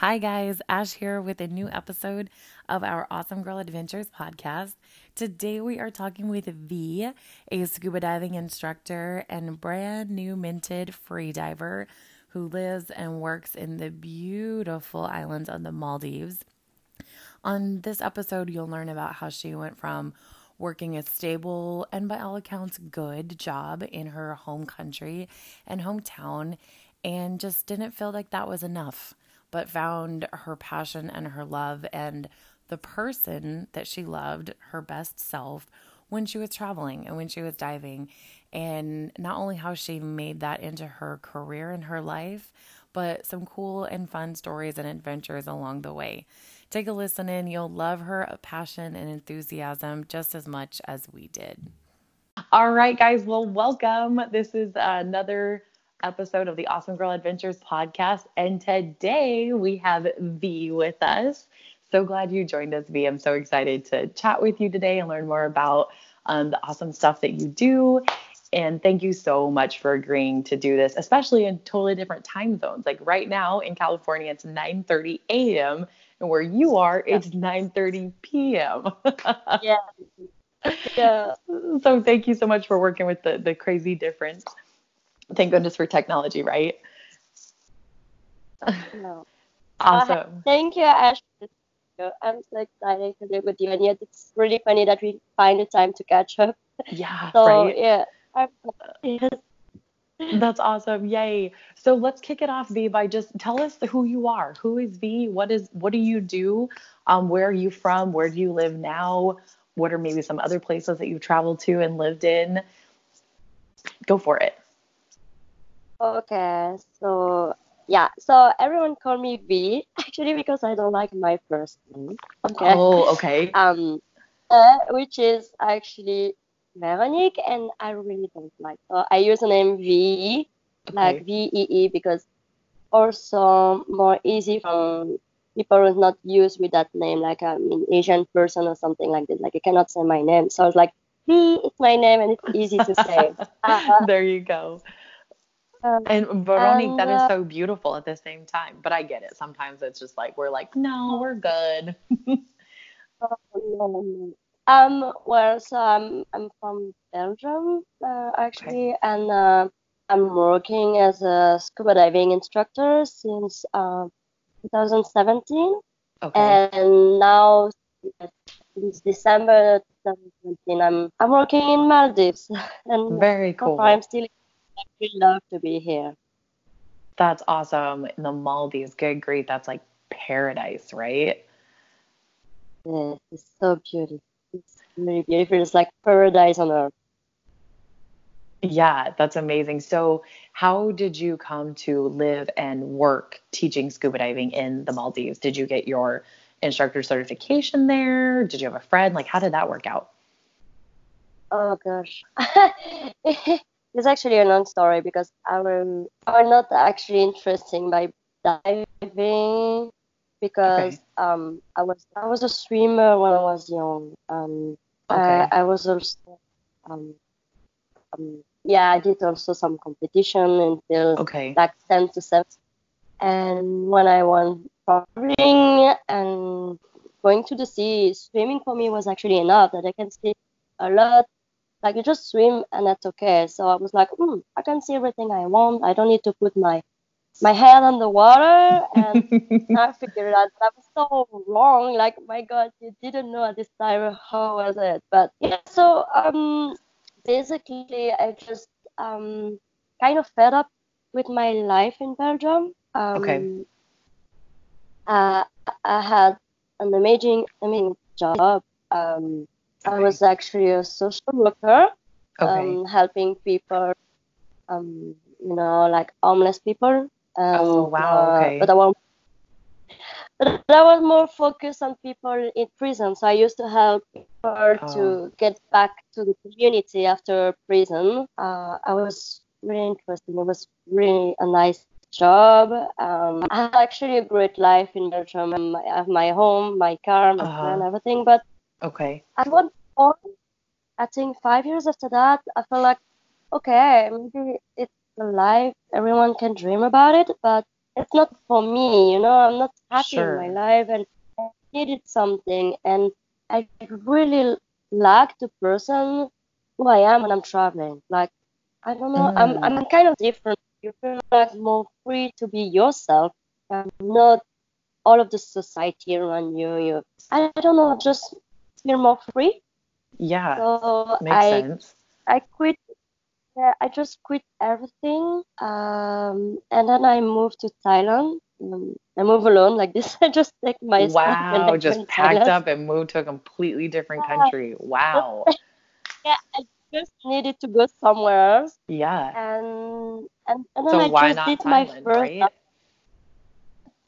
Hi, guys. Ash here with a new episode of our Awesome Girl Adventures podcast. Today, we are talking with V, a scuba diving instructor and brand new minted free diver who lives and works in the beautiful islands of the Maldives. On this episode, you'll learn about how she went from working a stable and, by all accounts, good job in her home country and hometown and just didn't feel like that was enough but found her passion and her love and the person that she loved, her best self, when she was traveling and when she was diving. And not only how she made that into her career and her life, but some cool and fun stories and adventures along the way. Take a listen in. You'll love her passion and enthusiasm just as much as we did. All right, guys. Well, welcome. This is another episode of the Awesome Girl Adventures podcast. And today we have V with us. So glad you joined us, V. I'm so excited to chat with you today and learn more about um, the awesome stuff that you do. And thank you so much for agreeing to do this, especially in totally different time zones. Like right now in California, it's 9:30 a.m. and where you are, it's 9:30 p.m. yeah. Yeah. So thank you so much for working with the the crazy difference thank goodness for technology, right? No. awesome. Uh, thank you, Ash. I'm so excited to live with you, and yet it's really funny that we find the time to catch up. Yeah, so, right. Yeah. That's awesome. Yay. So let's kick it off, V, by just tell us who you are. Who is V? What is what do you do? Um, where are you from? Where do you live now? What are maybe some other places that you've traveled to and lived in? Go for it. Okay, so yeah, so everyone call me V actually because I don't like my first name. Okay. Oh, okay. Um, uh, which is actually Veronique, and I really don't like. So I use the name V, okay. like V E E, because also more easy from people who not used with that name, like I'm an Asian person or something like this. Like I cannot say my name, so I was like, V, it's my name, and it's easy to say. Uh, there you go. Um, and Veronique, that is uh, so beautiful at the same time. But I get it. Sometimes it's just like we're like, no, we're good. um. Well, so I'm I'm from Belgium uh, actually, okay. and uh, I'm working as a scuba diving instructor since uh, 2017. Okay. And now since December 2017, I'm I'm working in Maldives. and very cool. I'm still we love to be here. That's awesome. In the Maldives, good grief, that's like paradise, right? Yeah, it's so beautiful. It's really beautiful. It's like paradise on earth. Yeah, that's amazing. So, how did you come to live and work teaching scuba diving in the Maldives? Did you get your instructor certification there? Did you have a friend? Like, how did that work out? Oh gosh, it's actually a long story because I'm I'm not actually interesting by diving because okay. um I was I was a swimmer when I was young. Um okay. I, I was also um, um yeah I did also some competition until okay. like ten to seven. And when I went traveling and going to the sea, swimming for me was actually enough that I can see a lot like you just swim and that's okay. So I was like, hmm, I can see everything I want. I don't need to put my my head on the water and I figured out that was so wrong. Like my God, you didn't know at this time how was it. But yeah, so um basically I just um kind of fed up with my life in Belgium. Um, okay. Uh, I had an amazing, amazing job. Um. I was actually a social worker, okay. um, helping people, um, you know, like homeless people. oh wow! Uh, okay. But I was, but I was more focused on people in prison. So I used to help people oh. to get back to the community after prison. Uh, I was really interested. It was really a nice job. Um, I had actually a great life in Belgium. I have my home, my car, my uh-huh. friend, everything. But Okay. At one point, I think five years after that, I felt like, okay, maybe it's a life. Everyone can dream about it, but it's not for me, you know. I'm not happy Sure. in my life, and I needed something, and I really like the person who I am when I'm traveling. Like, I don't know, I'm Mm. I'm kind of different. You feel like more free to be yourself, and not all of the society around you. You, I don't know, just feel more free. Yeah. So Makes I sense. I quit. Yeah, I just quit everything. Um, and then I moved to Thailand. Um, I move alone like this. I just take my Wow, just packed Thailand. up and moved to a completely different Yeah, country. Wow. yeah, I just needed to go somewhere else. Yeah. And and and then So I just did my first. right?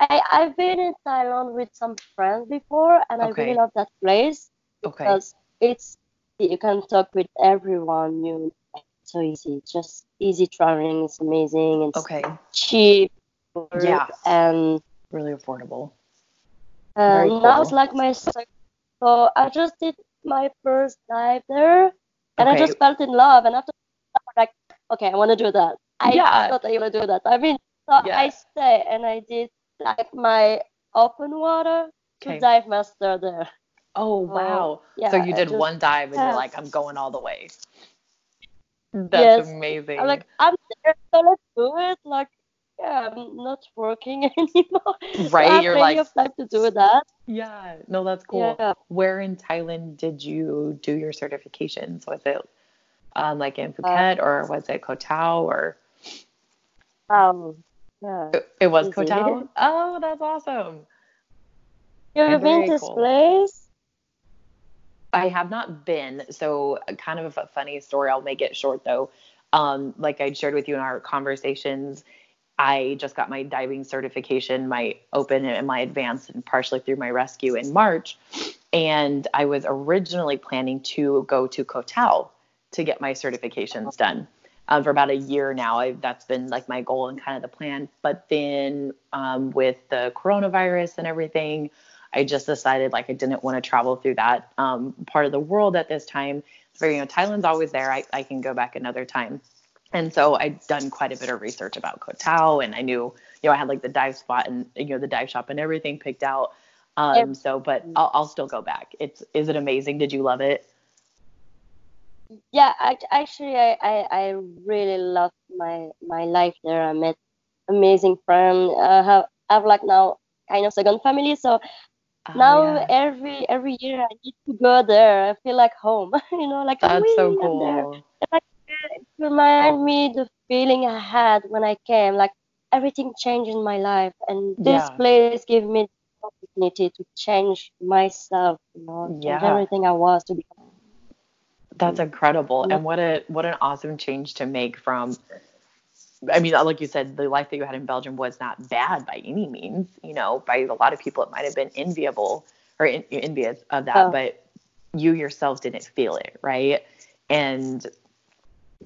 I I've been in Thailand with some friends before, and I really love that place Okay. because it's you can talk with everyone. You so easy, just easy traveling. It's amazing. It's Okay. cheap, Yeah. and Really affordable. And Very now it's like my second. So I just did my first dive there, and I just felt in love. And after like, okay, I want to do that. I Yeah. thought I want to do that. I mean, so I stay and I did like my open water to Okay. dive master there. Oh, wow. So yeah, you did just one dive and you're like, I'm going all the way. That's yes. I'm like, I'm there, so let's do it. Like, yeah, I'm not working anymore, Right? have You're like, of time to do that. yeah, no, that's cool. Yeah. Where in Thailand did you do your certifications? Was it um, like in Uh, Phuket or was it Koh Tao or um, yeah, it, it was easy. Koh Tao? Oh, that's awesome. You've been to this cool. place? I have not been. So, uh, kind of a funny story. I'll make it short though. Um, like I shared with you in our conversations, I just got my diving certification, my open and my advanced, and partially through my rescue in March. And I was originally planning to go to Koh Tao to get my certifications done. Um, for about a year now, I've, that's been like my goal and kind of the plan. But then um, with the coronavirus and everything, I just decided like I didn't want to travel through that um, part of the world at this time. So, you know, Thailand's always there. I, I can go back another time. And so I'd done quite a bit of research about Koh Tao and I knew, you know, I had like the dive spot and, you know, the dive shop and everything picked out. Um, so, but I'll, I'll still go back. It's, is it amazing? Did you love it? Yeah, act- actually, I, I, I really loved my my life there. I met amazing friends. I have I have like now kind of second family. So Oh, now yeah. every every year I need to go there. I feel like home. You know, like That's so "Wee, I'm there. cool. Like it reminds me the feeling I had when I came. Like everything changed in my life, and this Yeah. place gave me the opportunity to change myself. You know, Yeah. everything I was to become. That's incredible. Yeah. And what a what an awesome change to make from I mean, like you said, the life that you had in Belgium was not bad by any means. You know, by a lot of people, it might have been enviable or en- envious of that, Oh. but you yourself didn't feel it, right? And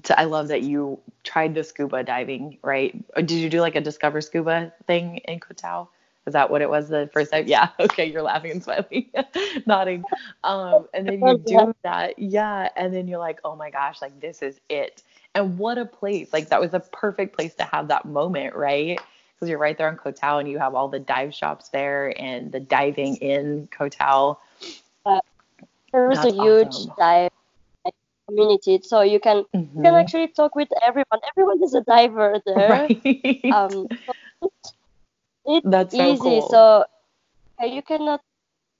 to, I love that you tried the scuba diving, right? Or did you do like a discover scuba thing in Koh Tao? Is that what it was the first time? Yeah. Okay. You're laughing and smiling, nodding. Um, and then you do that. Yeah. And then you're like, oh my gosh, like this is it. And what a place. Like that was a perfect place to have that moment, right? Because you're right there on Koh Tao and you have all the dive shops there and the diving in Kotel. Tao. There is a That's huge awesome. dive community, so you can you can Mhm. actually talk with everyone. Everyone is a diver there. Right. Um, so it's, That's so easy. cool. So uh, you cannot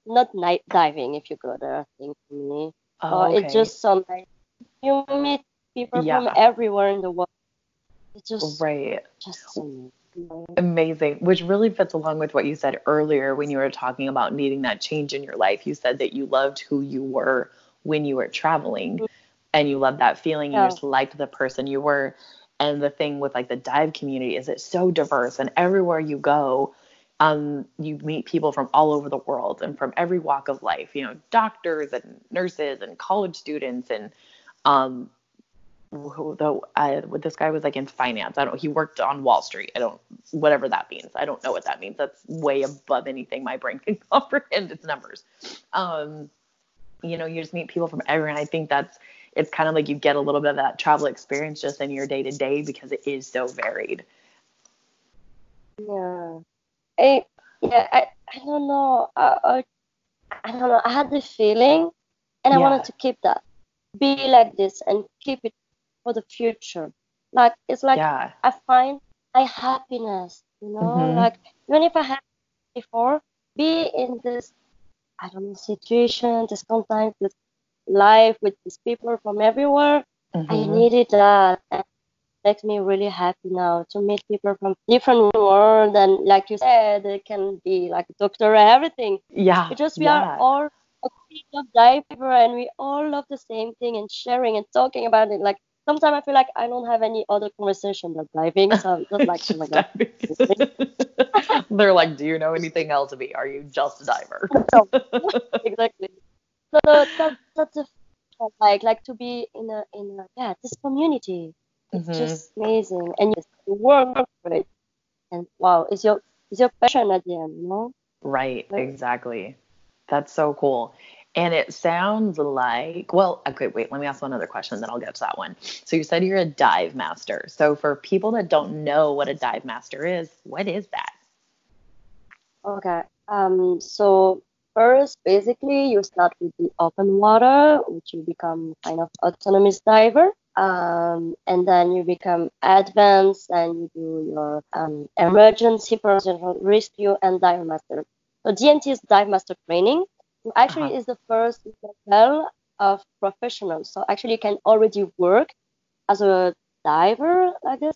not night diving if you go there. I think for me, oh, uh, okay. it's just so nice. You meet people Yeah. from everywhere in the world. It's just right. just. Amazing, which really fits along with what you said earlier when you were talking about needing that change in your life. You said that you loved who you were when you were traveling and you loved that feeling. You just liked the person you were. And the thing with like the dive community is it's so diverse and everywhere you go, um, you meet people from all over the world and from every walk of life, you know, doctors and nurses and college students and um, who though I this guy was like in finance. I don't he worked on Wall Street. I don't whatever that means. I don't know what that means. That's way above anything my brain can comprehend. It's numbers. Um, you know, you just meet people from everywhere. And I think that's it's kind of like you get a little bit of that travel experience just in your day to day because it is so varied. Yeah. I, yeah, I, I don't know. I, I, I don't know. I had the feeling, and I Yeah. wanted to keep that, be like this, and keep it for the future. Like it's like yeah. I find my happiness, you know, Mhm. like even if I had before, be in this, I don't know, situation, this contact, this life with these people from everywhere. I Mhm. needed that. And it makes me really happy now to meet people from different world and like you said, it can be like doctor and everything. Yeah. It's just we yeah. are all a team of diver and we all love the same thing and sharing and talking about it. Like sometimes I feel like I don't have any other conversation than diving, so I'm just like, oh my Just god. They're like, do you know anything else of me? Are you just a diver? No, exactly. So that, that's the like like to be in a in a yeah this community. It's Mhm. just amazing, and you work for it, and wow, it's your it's your passion at the end, you know. Right, Like- exactly. That's so cool. And it sounds like, well, okay, wait, let me ask one other question, then I'll get to that one. So you said you're a dive master. So for people that don't know what a dive master is, what is that? Okay. Um. So first, basically, you start with the open water, which you become kind of autonomous diver. Um, and then you become advanced and you do your um, emergency personal rescue and dive master. So DMT is dive master training. Actually Uh-huh. is the first level of professional. So actually, you can already work as a diver like this.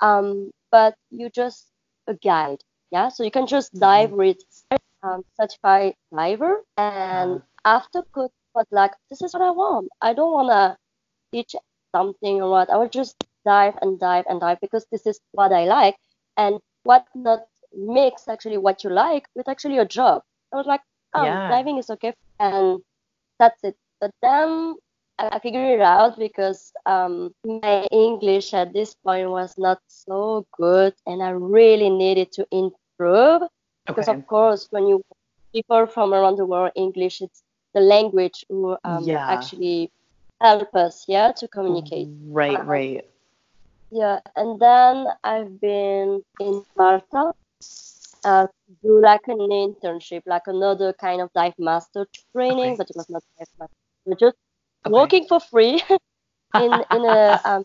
Um, but you just a guide. Yeah, so you can just dive with um, certified diver, and Uh-huh. after could but like this is what I want. I don't wanna teach something or what. I will just dive and dive and dive because this is what I like, and what not makes actually what you like with actually your job. I was like, oh, Yeah. diving is okay, and that's it. But then I figured it out because um, my English at this point was not so good, and I really needed to improve. Because Okay. of course, when you people from around the world, English it's the language who um, Yeah. actually help us, yeah, to communicate. Right, Uh, right. Yeah, and then I've been in Malta uh, do like an internship, like another kind of dive master training, Okay. but it was not dive master. We're just Okay. working for free in in a um,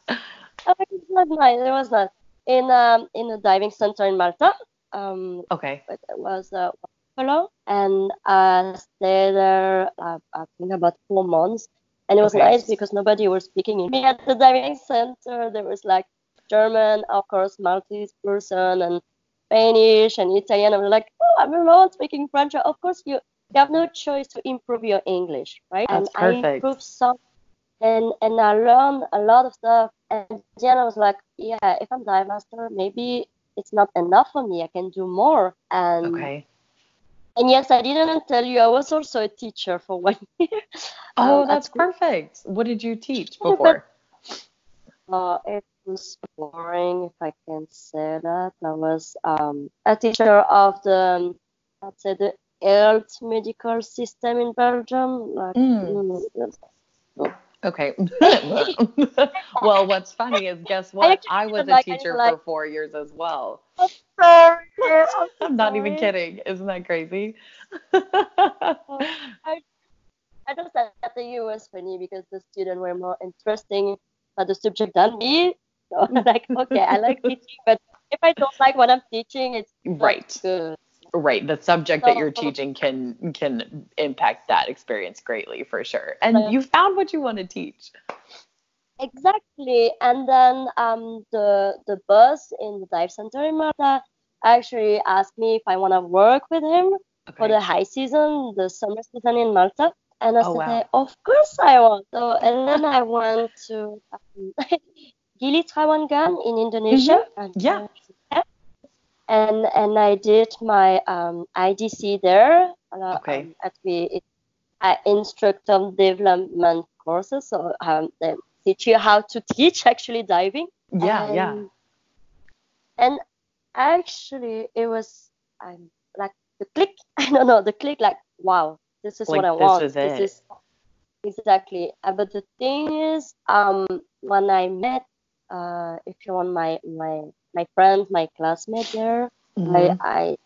oh, it was nice. It was nice in um in a diving center in Malta. Um, okay. but it was uh, fellow, and I stayed there. Uh, I think about four months, and it was Okay. nice because nobody was speaking in me at the diving center. There was like German, of course, Maltese person, and Spanish and Italian. I was like, oh, I'm alone speaking French. Of course, you you have no choice to improve your English, right? That's and I perfect. improved some, and and I learned a lot of stuff. And then I was like, yeah, if I'm dive master, maybe it's not enough for me. I can do more. And Okay. and yes, I didn't tell you I was also a teacher for one year. Oh, um, that's perfect. What did you teach before? Uh, it was boring, if I can say that. I was um, a teacher of the, um, let's say, the health medical system in Belgium. Like, Mm. mm, Okay. well, what's funny is guess what? actually I was a like- teacher like- for four years as well. sorry, I'm I'm not even kidding. Isn't that crazy? I just thought that the year was funny because the students were more interesting about the subject than me. So I'm like, okay, I like teaching, but if I don't like what I'm teaching, it's Right. good. Right. The subject that you're teaching can can impact that experience greatly for sure. And you found what you want to teach. Exactly. And then um, the the boss in the dive center in Malta actually asked me if I want to work with him for the high season, the summer season in Malta. And I Oh, said, wow. of course I want. So, and then I went to um, Gili Trawangan in Indonesia. And, Yeah. uh, And and I did my um, IDC there. Uh, Okay. Um, at the uh, instructor development courses. So um, they teach you how to teach actually diving. Yeah, yeah. And- And actually, it was um, like the click. I don't know the click. Like wow, this is Like, what I want. this want. is it. is exactly. Uh, but the thing is, um, when I met, uh, if you want my my my friend, my classmate there, mm-hmm. I, I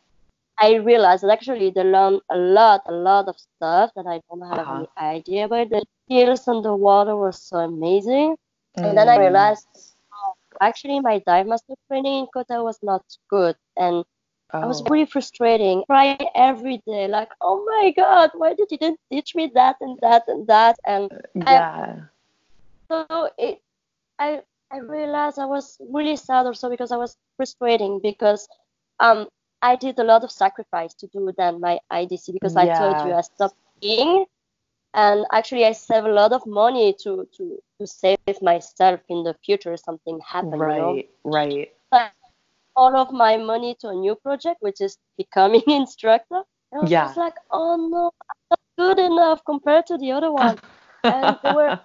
I realized that actually they learn a lot, a lot of stuff that I don't have uh-huh. any idea about. The skills on the water were so amazing. Mm. And then I mm. realized oh, actually my dive master training in Koh Tao was not good. And oh. I was oh. really frustrating. Crying every day, like, oh my god, why did you didn't teach me that and that and that? And yeah. I, so it I I realized I was really sad also because I was frustrating because um I did a lot of sacrifice to do then my IDC because yeah. I told you I stopped eating and actually I save a lot of money to to to save myself in the future if something happens. Right, you know? right. all of my money to a new project, which is becoming instructor. And I was yeah. just like, oh no, I'm not good enough compared to the other one. and they were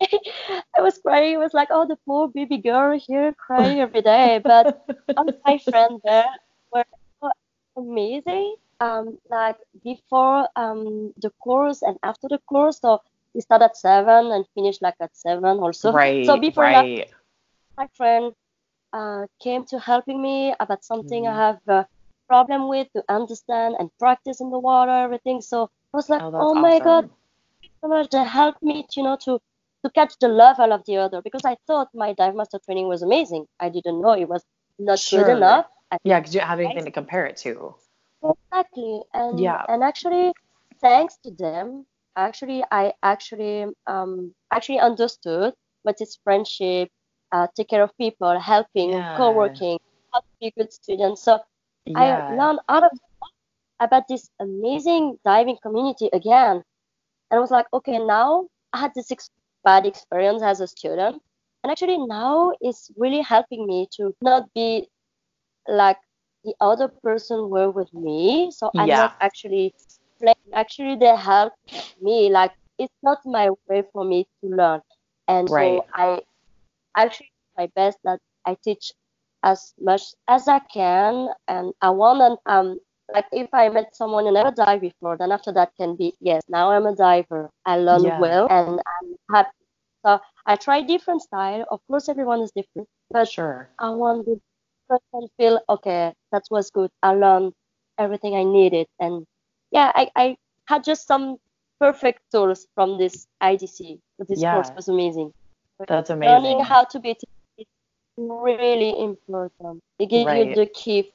I was crying. It was like, oh, the poor baby girl here crying every day. But all my friends there were amazing. Um, like before um, the course and after the course. So we start at seven and finish like at seven also. Right. So before right. that, my friend uh, came to helping me about something mm. I have a problem with to understand and practice in the water, everything. So I was like, oh, oh my awesome. god, so much. They helped me, you know, to to catch the level of the other because I thought my dive master training was amazing. I didn't know it was not sure. good enough. yeah, because you have anything to compare it to. Exactly, and yeah, and actually, thanks to them, actually, I actually um actually understood what is friendship, uh, take care of people, helping, yeah. co-working, how to be a good student. So yeah. I learned out of about this amazing diving community again, and I was like, okay, now I had this bad experience as a student. And actually now it's really helping me to not be like the other person were with me. So I'm yeah. not actually like actually they help me. Like it's not my way for me to learn. And right. so I actually my best that I teach as much as I can and I want to um like if I met someone who never dived before, then after that can be yes, now I'm a diver. I learn yeah. well and I'm happy. So I try different style. Of course, everyone is different, but sure, I want the person feel okay. That was good. I learned everything I needed, and yeah, I, I had just some perfect tools from this IDC. This yeah. course was amazing. That's amazing. Learning how to be is really important. It gives right. you the key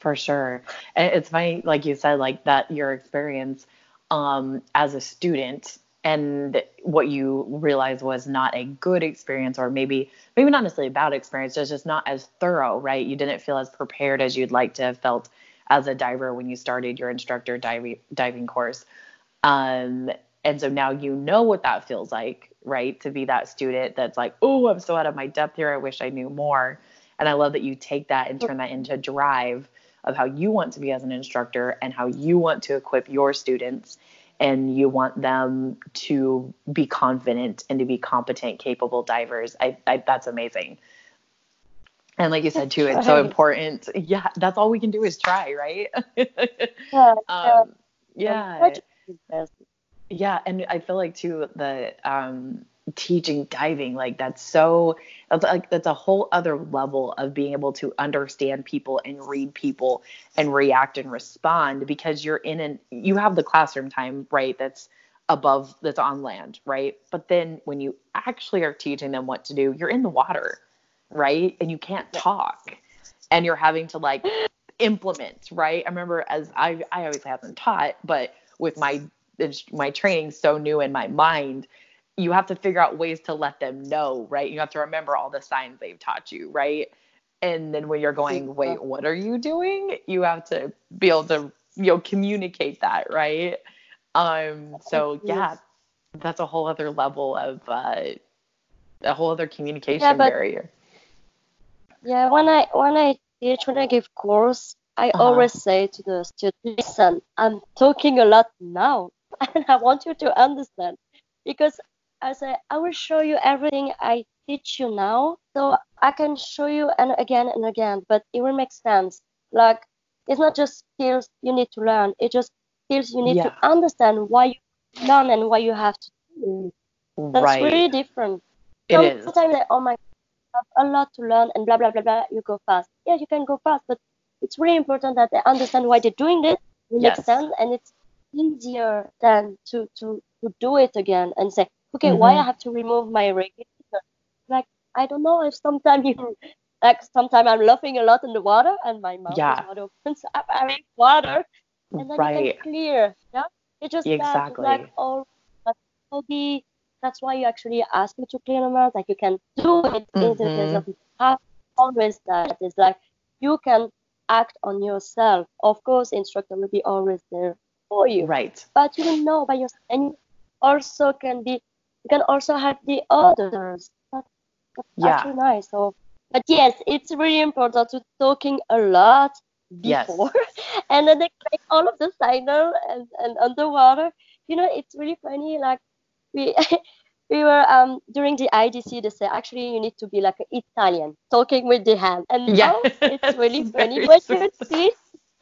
for sure. It's funny, like you said, like that your experience um, as a student and what you realized was not a good experience or maybe maybe not necessarily a bad experience it's just not as thorough right? You didn't feel as prepared as you'd like to have felt as a diver when you started your instructor diving diving course. Um, and so now you know what that feels like right? To be that student that's like oh i'm so out of my depth here. I wish i knew more. And i love that you take that and turn that into drive of how you want to be as an instructor and how you want to equip your students and you want them to be confident and to be competent, capable divers. I, I that's amazing. And like you said too, it's so important. Yeah, that's all we can do is try, right? yeah. um, yeah. Yeah, and I feel like too the um, teaching diving like that's so that's like that's a whole other level of being able to understand people and read people and react and respond because you're in an you have the classroom time right that's above that's on land right? But then when you actually are teaching them what to do you're in the water right? And you can't talk. And you're having to like implement right? I remember as i i always haven't taught but with my my training so new in my mind you have to figure out ways to let them know, right? You have to remember all the signs they've taught you, right? And then when you're going, wait, what are you doing? You have to be able to, you know, communicate that, right? Um, so yeah, that's a whole other level of uh, a whole other communication yeah, but, barrier. Yeah, when I when I teach, when I give course, I uh-huh. always say to the student, listen, I'm talking a lot now, and I want you to understand because I said, I will show you everything I teach you now. So I can show you and again and again, but it will make sense. Like it's not just skills you need to learn. It's just skills you need yeah. to understand why you learn and why you have to do. That's right. really different. It Sometimes is. Like, oh my have a lot to learn and blah blah blah blah. You go fast. Yeah, you can go fast, but it's really important that they understand why they're doing this. It Yes. makes sense, and it's easier than to to to do it again and say, okay, why I Mhm. have to remove my regulator? Like I don't know if sometimes you like sometimes I'm laughing a lot in the water and my mouth Yeah. is not open, so I'm having water and then you Right. can clear. Yeah, it's just that. Exactly. like oh, but maybe that's why you actually ask me to clean the mouth. Like you can do it in the of have always that. It's like you can act on yourself. Of course, instructor will be always there for you, Right. but you don't know by yourself, and you also can be. You can also have the others. That's, that's Yeah. actually nice. So, but yes, it's really important to talking a lot Yes. before, and then they make all of the signal and, and underwater. You know, it's really funny. Like we we were um during the IDC, they say actually you need to be like an Italian, talking with the hand, and Yeah. now it's really funny when you teach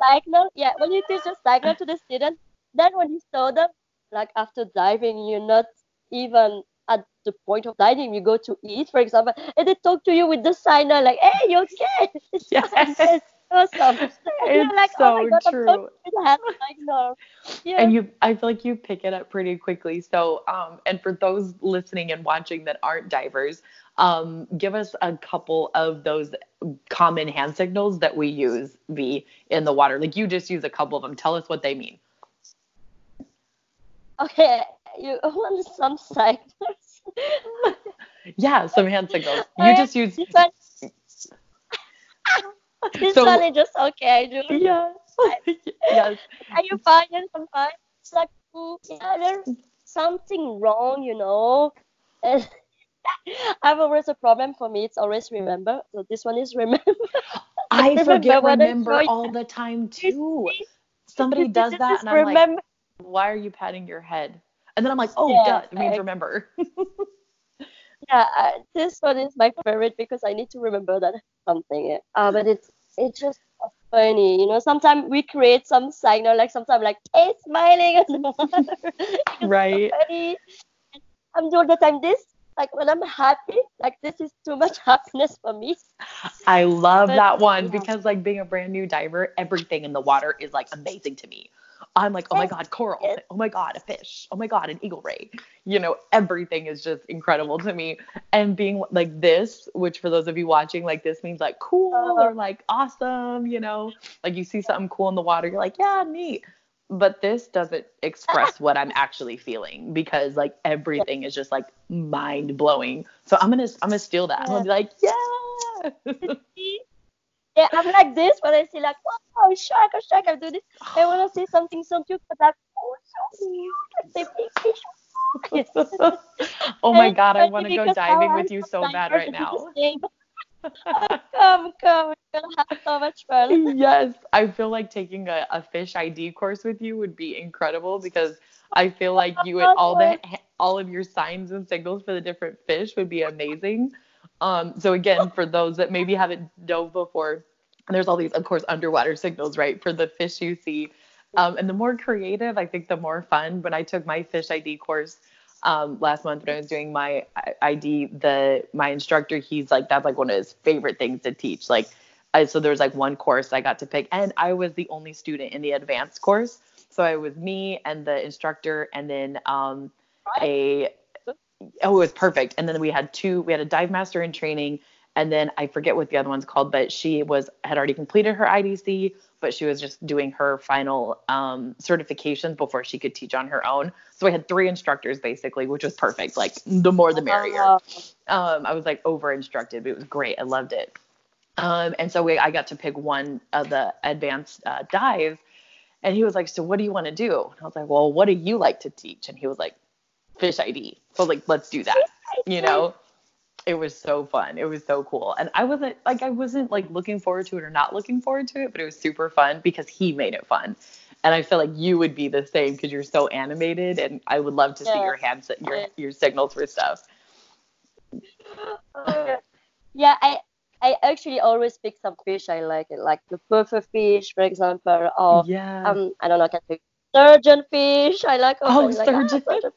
signal. Yeah, when you teach a signal to the student, then when you show them, like after diving, you're not even at the point of dining, You go to eat, for example, and they talk to you with the signal, like, "Hey, you okay?" It's Yes. awesome. It's like, so "Oh god, true. talking with the hand signal." Yeah. and you i feel like you pick it up pretty quickly so um and for those listening and watching that aren't divers um give us a couple of those common hand signals that we use v in the water like you just use a couple of them tell us what they mean Okay, you want some signals? yeah some hand signals you just use This one. this So- one is just okay, dude. yeah yes Are you fine? Yes, I'm fine. It's like, yeah, there's something wrong, you know. And I have always a problem for me. It's always remember. So this one is remember. i forget I remember all the time too somebody does that and i'm like why are you patting your head and then i'm like oh Yeah, duh it means I- remember Yeah, uh, this one is my favorite because I need to remember that something. Uh, but it's it's just funny, you know. Sometimes we create some signal, like sometimes like hey, smiling on the water. It's right funny. I'm doing the time this, like when I'm happy, like this is too much happiness for me. I love But- that one yeah. because like being a brand new diver, everything in the water is like amazing to me. I'm like, oh my god, coral. Oh my god, a fish. Oh my god, an eagle ray. You know, everything is just incredible to me. And being like this, which for those of you watching, like this means like cool Uh-huh. or like awesome, you know, like you see something cool in the water, you're like, yeah, neat. But this doesn't express what I'm actually feeling because like everything is just like mind blowing. So I'm gonna I'm gonna steal that. I'm gonna be like, yeah. Yeah, I'm like this when I see like, wow, shark, a shark, I do this. I want to see something so cute, but like, oh, so cute, like the big fish. oh my god, I want to go diving with you so bad right now. same. Oh, come, come, we're gonna have so much fun. yes, I feel like taking a, a fish ID course with you would be incredible because I feel like you and all the all of your signs and signals for the different fish would be amazing. Um, so again, for those that maybe haven't dove before, there's all these, of course, underwater signals, right, for the fish you see. Um, and the more creative, I think, the more fun. When I took my fish ID course um, last month, when I was doing my ID, the my instructor, he's like, that's like one of his favorite things to teach. Like, I, so there was like one course I got to pick, and I was the only student in the advanced course. So it was me and the instructor, and then um, a oh, it was perfect. And then we had two, we had a dive master in training, and then I forget what the other one's called, but she was had already completed her IDC, but she was just doing her final um, certifications before she could teach on her own. So we had three instructors basically, which was perfect. Like the more the merrier. Uh, Um, I was like over instructed, but it was great. I loved it. Um, and so we, I got to pick one of the advanced uh, dives, and he was like, "So what do you want to do?" And I was like, "Well, what do you like to teach?" And he was like, "Fish ID." So like, "Let's do that." You know, it was so fun. It was so cool, and I wasn't like I wasn't like looking forward to it or not looking forward to it, but it was super fun because he made it fun. And I feel like you would be the same because you're so animated, and I would love to see your hands, your your signals for stuff. Yeah, I I actually always pick some fish I like it, like the puffer fish, for example, or yeah. um I don't know, I can pick surgeon fish. I like Oh, I like, ah, sturgeon.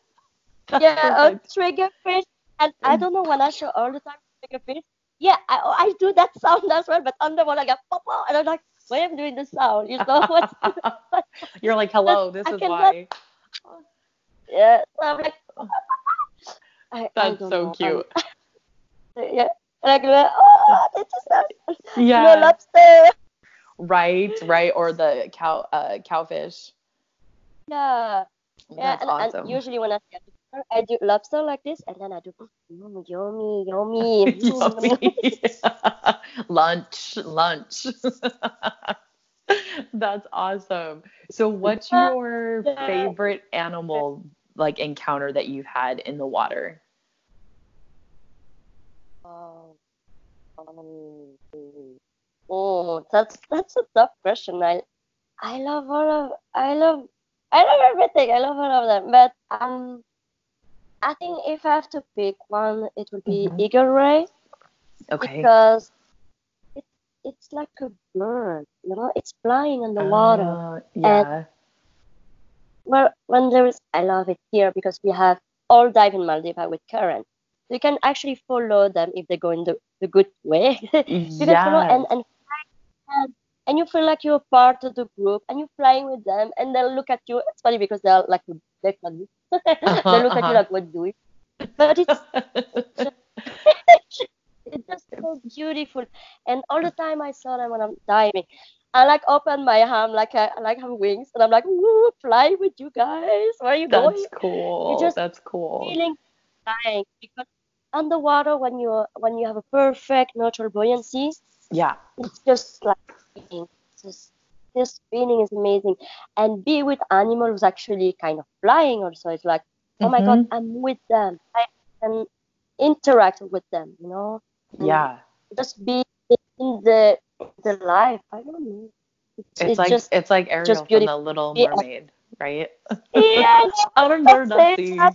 Yeah, a perfect. trigger fish. And I don't know when I show all the time trigger fish, yeah, I, I do that sound as well, but underwater I go papa, and I'm like, why am I doing the sound? You know what? You're like, hello, this I is why. yeah, so I'm like, I, I That's don't so know. cute. I'm- yeah, and I go, oh, that is so, Yeah. no lobster. Right, right, or the cow, uh, cowfish. Yeah, yeah, That's and, awesome. and usually when I see I do lobster like this, and then I do mm, yummy, yummy. Yummy. lunch, lunch. That's awesome. So, what's your favorite animal like encounter that you've had in the water? Oh, um, oh, that's that's a tough question. I I love all of I love I love everything. I love all of them. But um, I think if I have to pick one, it would be Mhm. eagle ray Okay. because it, it's like a bird. You know, it's flying in the water. Uh, yeah. Well, when there is, I love it here because we have all dive in Maldives with current. You can actually follow them if they go in the, the good way. you can follow and, and and and you feel like you're part of the group and you're flying with them and they'll look at you. It's funny because they're like they at they look at uh-huh. you like what do you? But it's it's just so beautiful. And all the time I saw them when I'm diving, I like open my arm like I like have wings and I'm like, woo, fly with you guys. Where are you That's going? That's cool. just That's cool. Feeling flying because underwater when you when you have a perfect neutral buoyancy, Yeah. it's just like. It's just this feeling is amazing. And be with animals actually kind of flying also. It's like, oh my god, Mhm. I'm with them. I can interact with them, you know? And Yeah. Just be in the the life. I don't know. It's, It's, like just it's like Ariel from the. Little Yeah. Mermaid, right? yeah, Out under the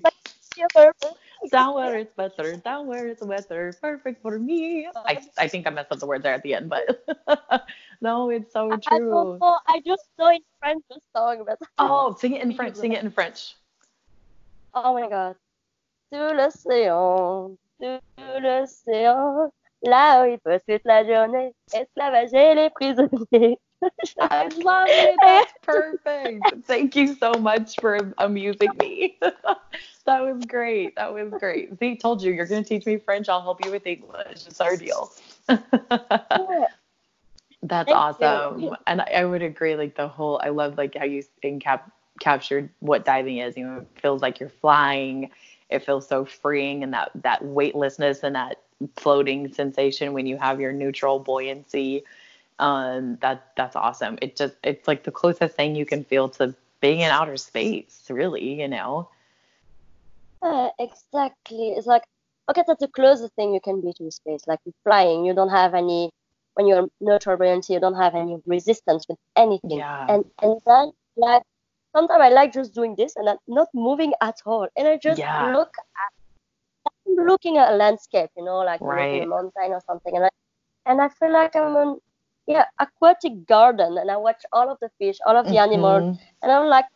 that's sea, it. You're perfect. down where it's better, down where it's wetter, perfect for me. I, I think I messed up the words there at the end, but no, it's so true. don't know. I just know in French the song, but Oh, sing it in French. Sing it in French. oh my god. Sous l'océan, sous l'océan, là où il peut toute la journée esclavager les prisonniers. I love it. That's perfect. Thank you so much for amusing me. That was great. That was great. See, told you you're gonna teach me French. I'll help you with English. It's our deal. That's Thank you. awesome. And I, I would agree. Like the whole, I love like how you in cap captured what diving is. You know, it feels like you're flying. It feels so freeing, and that that weightlessness and that floating sensation when you have your neutral buoyancy. Um, that that's awesome. It just it's like the closest thing you can feel to being in outer space. Really, you know. Yeah, exactly. It's like, okay, that's the closest thing you can be to space. Like flying, you don't have any, when you're neutral buoyancy, you don't have any resistance with anything. Yeah. And and then like sometimes I like just doing this and I'm not moving at all, and I just Yeah. look at, I'm looking at a landscape, you know, like Right. a mountain or something, and I and I feel like I'm on yeah aquatic garden, and I watch all of the fish, all of the animals, Mhm. and I'm like,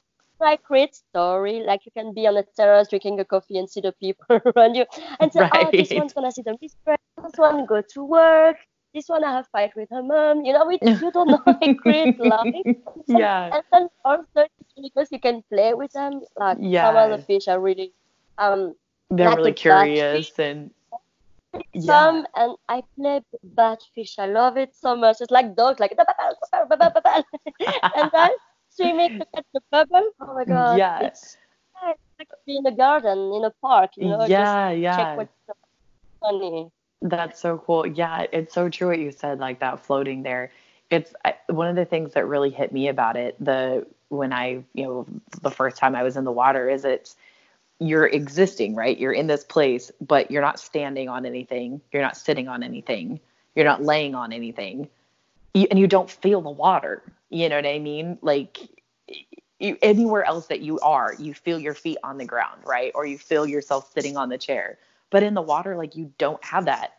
like create story. Like you can be on a terrace drinking a coffee and see the people around you, and say, oh, this one's gonna see the mistress. This one go to work. This one I have fight with her mom. You know, it, you don't know. I create life. Yeah. And then also because you can play with them. Like some of the fish are really um They're like really curious and yeah. some and I play batfish. I love it so much. It's like dogs, like and then swimming to catch the bubble. Oh my god! Yeah. It's, yeah, it's like being in a garden, in a park. You know, yeah, just yeah. check what's funny. That's so cool. Yeah, it's so true what you said, like that floating there. It's I, one of the things that really hit me about it. The when I, you know, the first time I was in the water is it's you're existing, right? You're in this place, but you're not standing on anything. You're not sitting on anything. You're not laying on anything, you, and you don't feel the water. You know what I mean? Like you, anywhere else that you are, you feel your feet on the ground, right? Or you feel yourself sitting on the chair. But in the water, like you don't have that.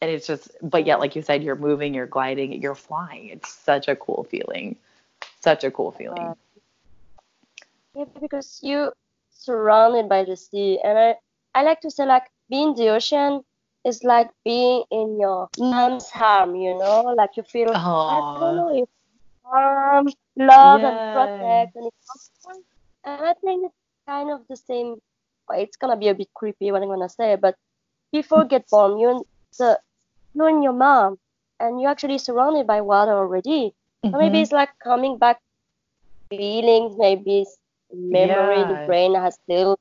And it's just, but yet, like you said, you're moving, you're gliding, you're flying. It's such a cool feeling. Such a cool feeling. Uh, Yeah, because you surrounded by the sea, and I I like to say like being the ocean is like being in your mom's arm, you know, like you feel, I don't Oh, know, if arm, love and protect, and it's and I think it's kind of the same. It's gonna be a bit creepy what I'm gonna say, but before get born, you and the you and your mom, and you're actually surrounded by water already. So maybe Mhm. it's like coming back feelings, maybe memory the brain has still.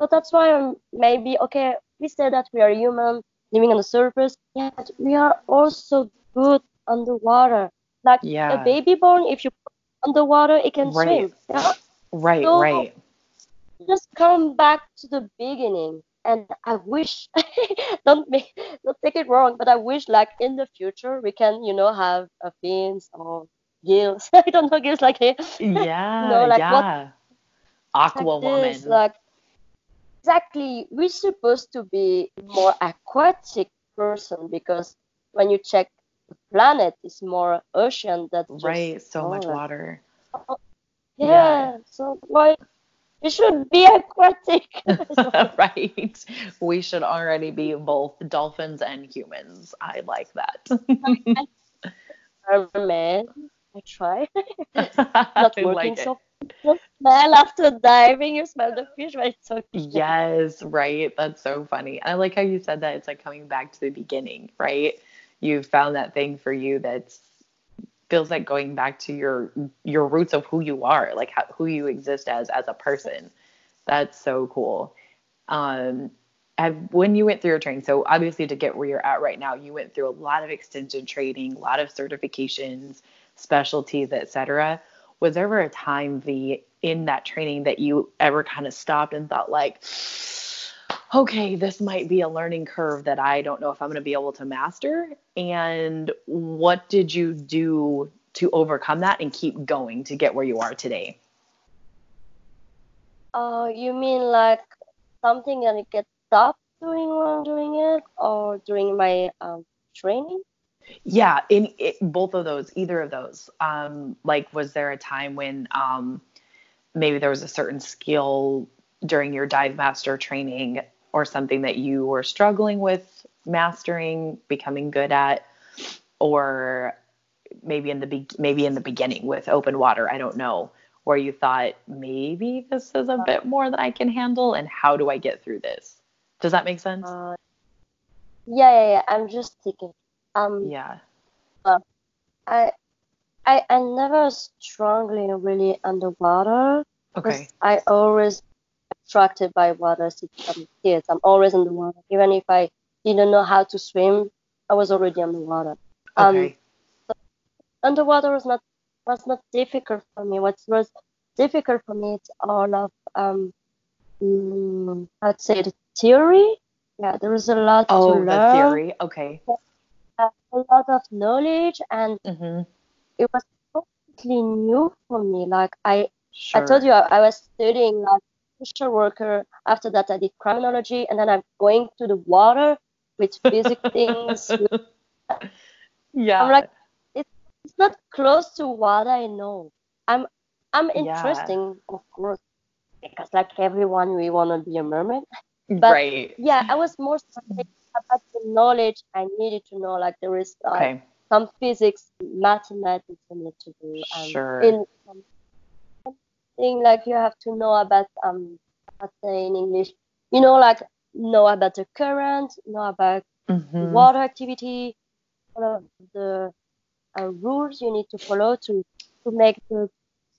So that's why I'm maybe okay. We say that we are human living on the surface, yet we are also good underwater. Like a baby born, if you put it underwater, it can Right. swim. Yeah? Right, So right. just come back to the beginning. And I wish, don't make, don't take it wrong, but I wish like in the future we can, you know, have a fins or gills. I don't know gills like here. Yeah, like what- yeah. like Aqua this, woman. like exactly. We're supposed to be more aquatic person because when you check the planet, is more ocean that just Right, so oh, much water. Oh, yeah. Yeah. So why it should be aquatic? Right. We should already be both dolphins and humans. I like that. man I try. Not working like so. Smell after diving. You smell the fish, but it's okay. Yes, right. That's so funny. I like how you said that it's like coming back to the beginning, right? You found that thing for you that feels like going back to your your roots of who you are, like how, who you exist as as a person. That's so cool. Um, have, when you went through your training, so obviously to get where you're at right now, you went through a lot of extension training, a lot of certifications, specialties, etc. Was there ever a time, the in that training that you ever kind of stopped and thought like, okay, this might be a learning curve that I don't know if I'm going to be able to master? And what did you do to overcome that and keep going to get where you are today? Uh, you mean like something that I get stopped doing while doing it, or during my um training? Yeah, in it, both of those, either of those. Um, like, was there a time when um, maybe there was a certain skill during your dive master training or something that you were struggling with mastering, becoming good at, or maybe in the be- maybe in the beginning with open water, I don't know, where you thought maybe this is a bit more than I can handle, and how do I get through this? Does that make sense? Uh, yeah, yeah, yeah. I'm just thinking. Um, yeah. I, I, I never strongly really underwater. Okay. I always attracted by water since I'm kids. I'm always in the water. Even if I didn't know how to swim, I was already underwater. Um, Okay. underwater was not was not difficult for me. What was difficult for me it's all of um mm, I'd say the theory. Yeah, there was a lot oh, to the learn, theory. Okay. a lot of knowledge, and Mm-hmm. it was completely new for me. Like I Sure. I told you I, I was studying like social worker. After that, I did criminology, and then I'm going to the water with physics things. yeah. I'm like, it's not close to what I know. I'm I'm Yeah. interesting, of course, because like everyone, we want to be a mermaid. but- right. Yeah, I was more about the knowledge I needed to know. Like there is like Okay. some physics, mathematics I need to do. Um, Sure. In something like you have to know about um, I say in English, you know, like know about the current, know about Mhm. water activity, all of the uh, rules you need to follow to to make the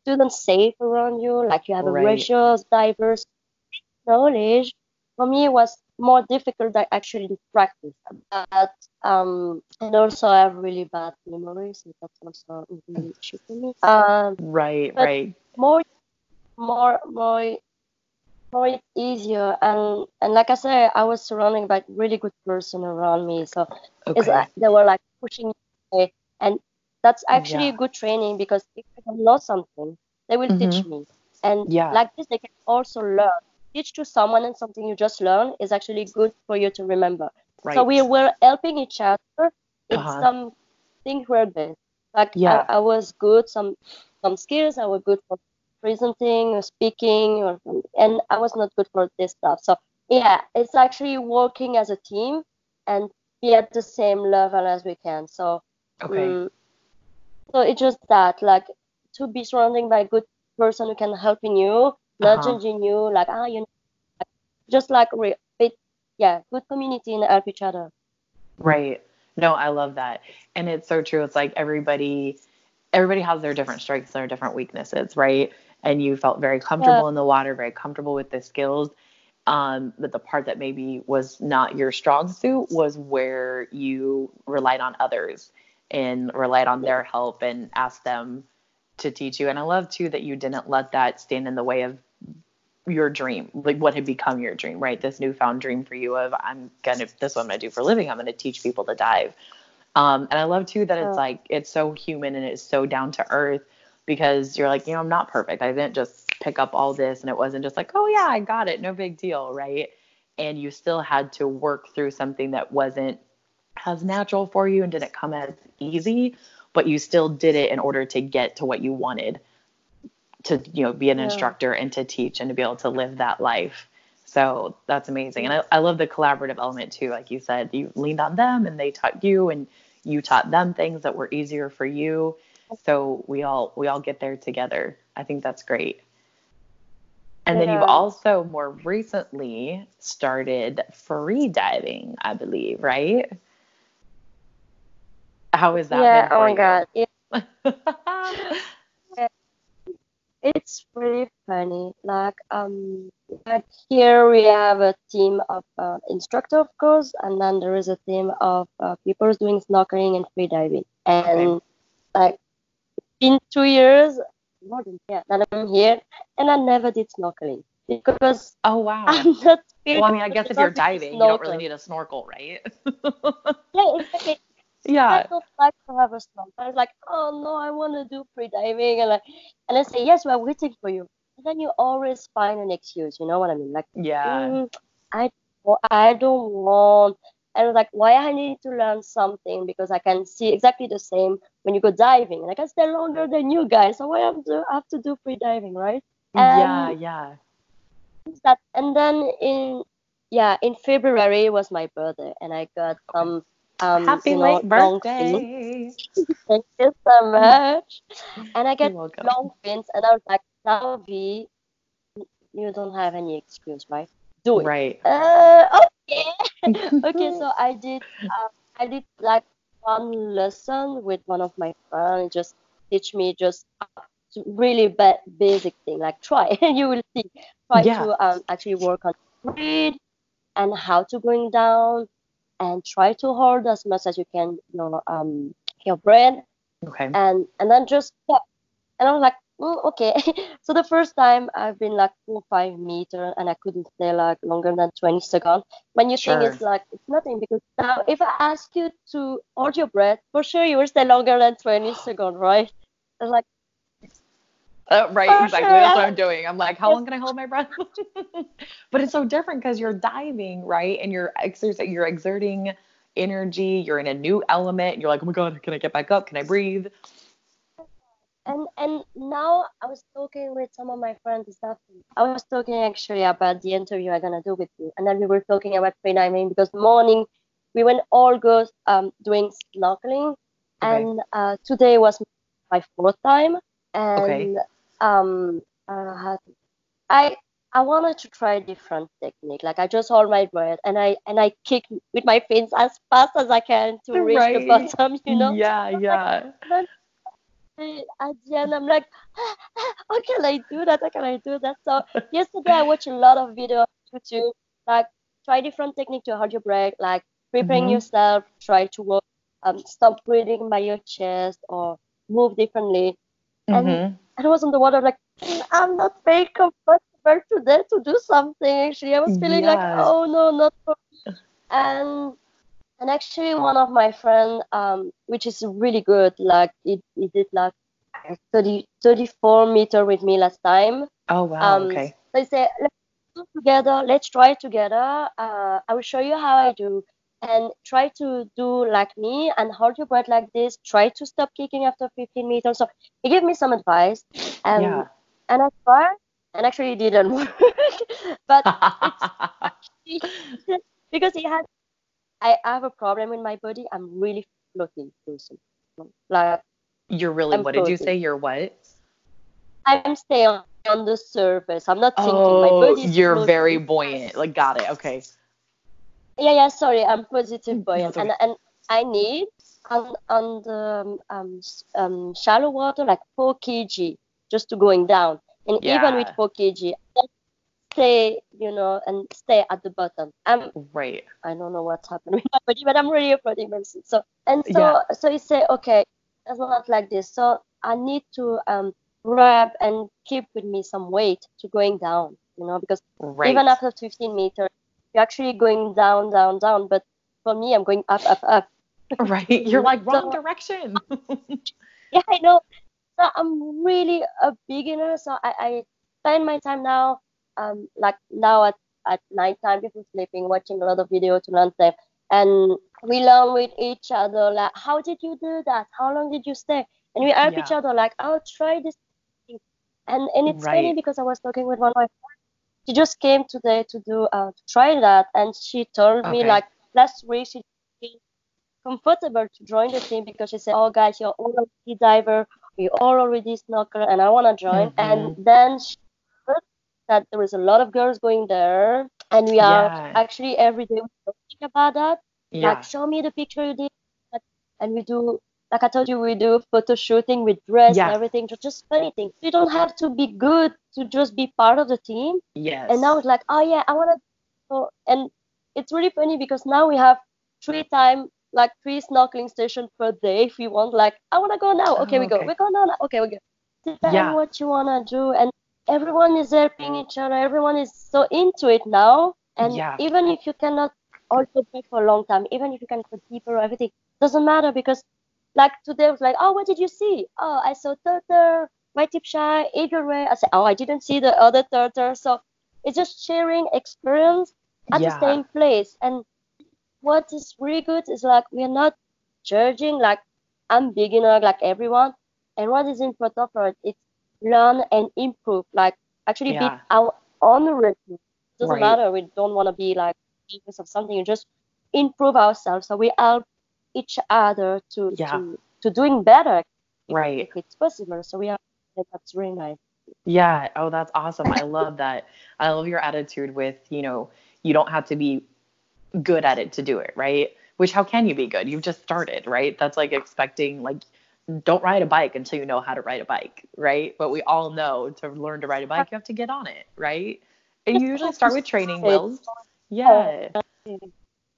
students safe around you. Like you have a Right. ratios, diverse knowledge. For me, it was more difficult than actually to practice. But um, and also I have really bad memory, so that's also a really issue for me. Um, Right. right. more, more, more, more easier. And and like I said, I was surrounded by really good person around me, so Okay. it's like they were like pushing me and that's actually Yeah. a good training because if I don't know something, they will teach me. And Mm-hmm. Yeah. like this, they can also learn. Teach to someone and something you just learn is actually good for you to remember. right. So we were helping each other in Uh-huh. some things were good. Like Yeah. I, I was good some some skills. I was good for presenting or speaking, or and I was not good for this stuff. So yeah, it's actually working as a team and be at the same level as we can. So Okay. mm, so it's just that like to be surrounded by a good person who can helping you, not Uh-huh. judging you, like ah you know, just like re- it, yeah, good community and help each other. Right. No, I love that. And it's so true. It's like everybody everybody has their different strengths, and their different weaknesses, right? And you felt very comfortable Yeah. in the water, very comfortable with the skills. Um, but the part that maybe was not your strong suit was where you relied on others and relied on their help and asked them to teach you. And I love too that you didn't let that stand in the way of your dream, like what had become your dream, right? This newfound dream for you of I'm gonna this is what I'm gonna do for a living. I'm gonna teach people to dive. Um, and I love too that it's like it's so human and it's so down to earth because you're like, you know, I'm not perfect. I didn't just pick up all this and it wasn't just like, oh yeah, I got it, no big deal, right? And you still had to work through something that wasn't as natural for you and didn't come as easy, but you still did it in order to get to what you wanted to, you know, be an Yeah. instructor and to teach and to be able to live that life. So that's amazing. And I, I love the collaborative element too. Like you said, you leaned on them and they taught you and you taught them things that were easier for you. So we all we all get there together. I think that's great. And then you've also more recently started free diving, I believe, right? How is that yeah, oh my you? god. It, it's really funny. Like um like here we have a team of uh, instructor of course and then there is a team of uh, people doing snorkeling and free diving. And Okay. like in two years more than yeah, that I'm here and I never did snorkeling because oh wow. I'm not Well, I mean, I guess if you're diving, you don't really need a snorkel, right? Yeah, exactly. I don't like to have a snorkel. I was like, oh no, I want to do free diving, and like, and I say yes, we're waiting for you. And then you always find an excuse. You know what I mean? Like, Yeah. mm, I, I don't want. And I was like, why I need to learn something because I can see exactly the same when you go diving, and I can stay longer than you guys. So why have to have to do free diving, right? Yeah, And yeah. that, and then in yeah, in February was my birthday, and I got some um, Happy you know, late long birthday. Thank you so much. And I get long fins, and I was like, now V, you don't have any excuse, right? Do it. Right. Uh, okay. so I did. Uh, I did like one lesson with one of my friends. Just teach me just really ba- basic thing. Like try, and you will see. Try Yeah. to um actually work on breathe and how to going down, and try to hold as much as you can. You know, um, your breath Okay. and and then just yeah. and I was like, mm, okay. so the first time I've been like four five meter and I couldn't stay like longer than 20 seconds. When you think it's like it's nothing because now if I ask you to hold your breath, for sure you will stay longer than 20 seconds, right? It's like Uh, right, For exactly. sure. That's what I'm doing. I'm like, how long can I hold my breath? but it's so different because you're diving, right? And you're exercising, you're exerting energy. You're in a new element. You're like, oh my god, can I get back up? Can I breathe? And and now I was talking with some of my friends this afternoon. I was talking actually about the interview I'm gonna do with you, and then we were talking about free diving because morning we went all go um doing snorkeling, Okay. and uh, today was my fourth time, and Okay. um uh, I I wanted to try a different technique. Like I just hold my breath and I and I kick with my fins as fast as I can to reach the bottom. You know. Yeah, yeah. Then at the end, I'm like, how can I do that? How can I do that? So yesterday I watched a lot of videos on YouTube, like try different technique to hold your breath, like preparing Mhm. yourself, try to work, um, stop breathing by your chest or move differently. And hmm I was on the water like, "Mm, I'm not very comfortable today to do something. Actually, I was feeling like, oh no, not for me. And and actually, one of my friend, um, which is really good, like it, it did like 30, 34 meter with me last time. Oh wow. Um, okay. They say, let's do together, let's try together. Uh, I will show you how I do. And try to do like me and hold your breath like this. Try to stop kicking after 15 meters. So he gave me some advice. And, yeah. and I tried, and actually it didn't work. but because he had I have a problem with my body, I'm really floating person. Like You're really I'm what did you say? You're what? I'm staying on, the surface. I'm not thinking. my Oh, body is you're floating. very buoyant. Like got it. Okay. Yeah, yeah. Sorry, I'm positive buoyant, it's and and I need on on the um, um shallow water like 4 kg just to going down, and even with 4 kg, I stay, you know, and stay at the bottom. I'm Right. I don't know what's happening with my body, but I'm really a floating person. So and so Yeah. so you say, okay, it's not like this. So I need to um grab and keep with me some weight to going down, you know, because Right. even after 15 meters, you're actually going down, down, down. But for me, I'm going up, up, up. right. You're like wrong So- direction. Yeah, I know. So I'm really a beginner. So I, I spend my time now, um, like now at, at night time before sleeping, watching a lot of video to learn stuff. And we learn with each other, like, how did you do that? How long did you stay? And we help each other, like, oh, try this. thing. And and it's funny because I was talking with one of my friends. She just came today to do uh, to try that, and she told me like last week she felt comfortable to join the team because she said, "Oh, guys, you're all already diver, we all already snorkel, and I want to join." And then she that there is a lot of girls going there, and we are Yeah. actually every day talking about that. Yeah. Like, show me the picture you did, and we do. Like I told you, we do photo shooting with dress Yeah. and everything, just, funny things. You don't have to be good to just be part of the team. Yes. And now it's like, oh yeah, I want to go. And it's really funny because now we have three time, like three snorkeling stations per day if we want. Like, I want to go now. Okay, Oh, we go. We go now. Okay, we go. Decide Yeah. what you want to do. And everyone is helping each other. Everyone is so into it now. And Yeah. even if you cannot also play for a long time, even if you can go deeper or everything, doesn't matter because like today I was like, oh, what did you see? Oh, I saw turtle, white tip shy, eagle ray. I said, oh, I didn't see the other turtle. So it's just sharing experience at Yeah. the same place. And what is really good is like we're not judging like I'm beginner like everyone. And what is important for it, it's learn and improve. Like actually Yeah. be our own rhythm. Doesn't Right. matter. We don't want to be like famous of something. You just improve ourselves. So we help each other to Yeah. to, to doing better Right. if it's possible. So we are that's really nice. Yeah. Oh, that's awesome. I love that. I love your attitude with, you know, you don't have to be good at it to do it, right? Which how can you be good? You've just started, right? That's like expecting like don't ride a bike until you know how to ride a bike, right? But we all know to learn to ride a bike, you have to get on it, right? And you usually start with training wheels. Yeah.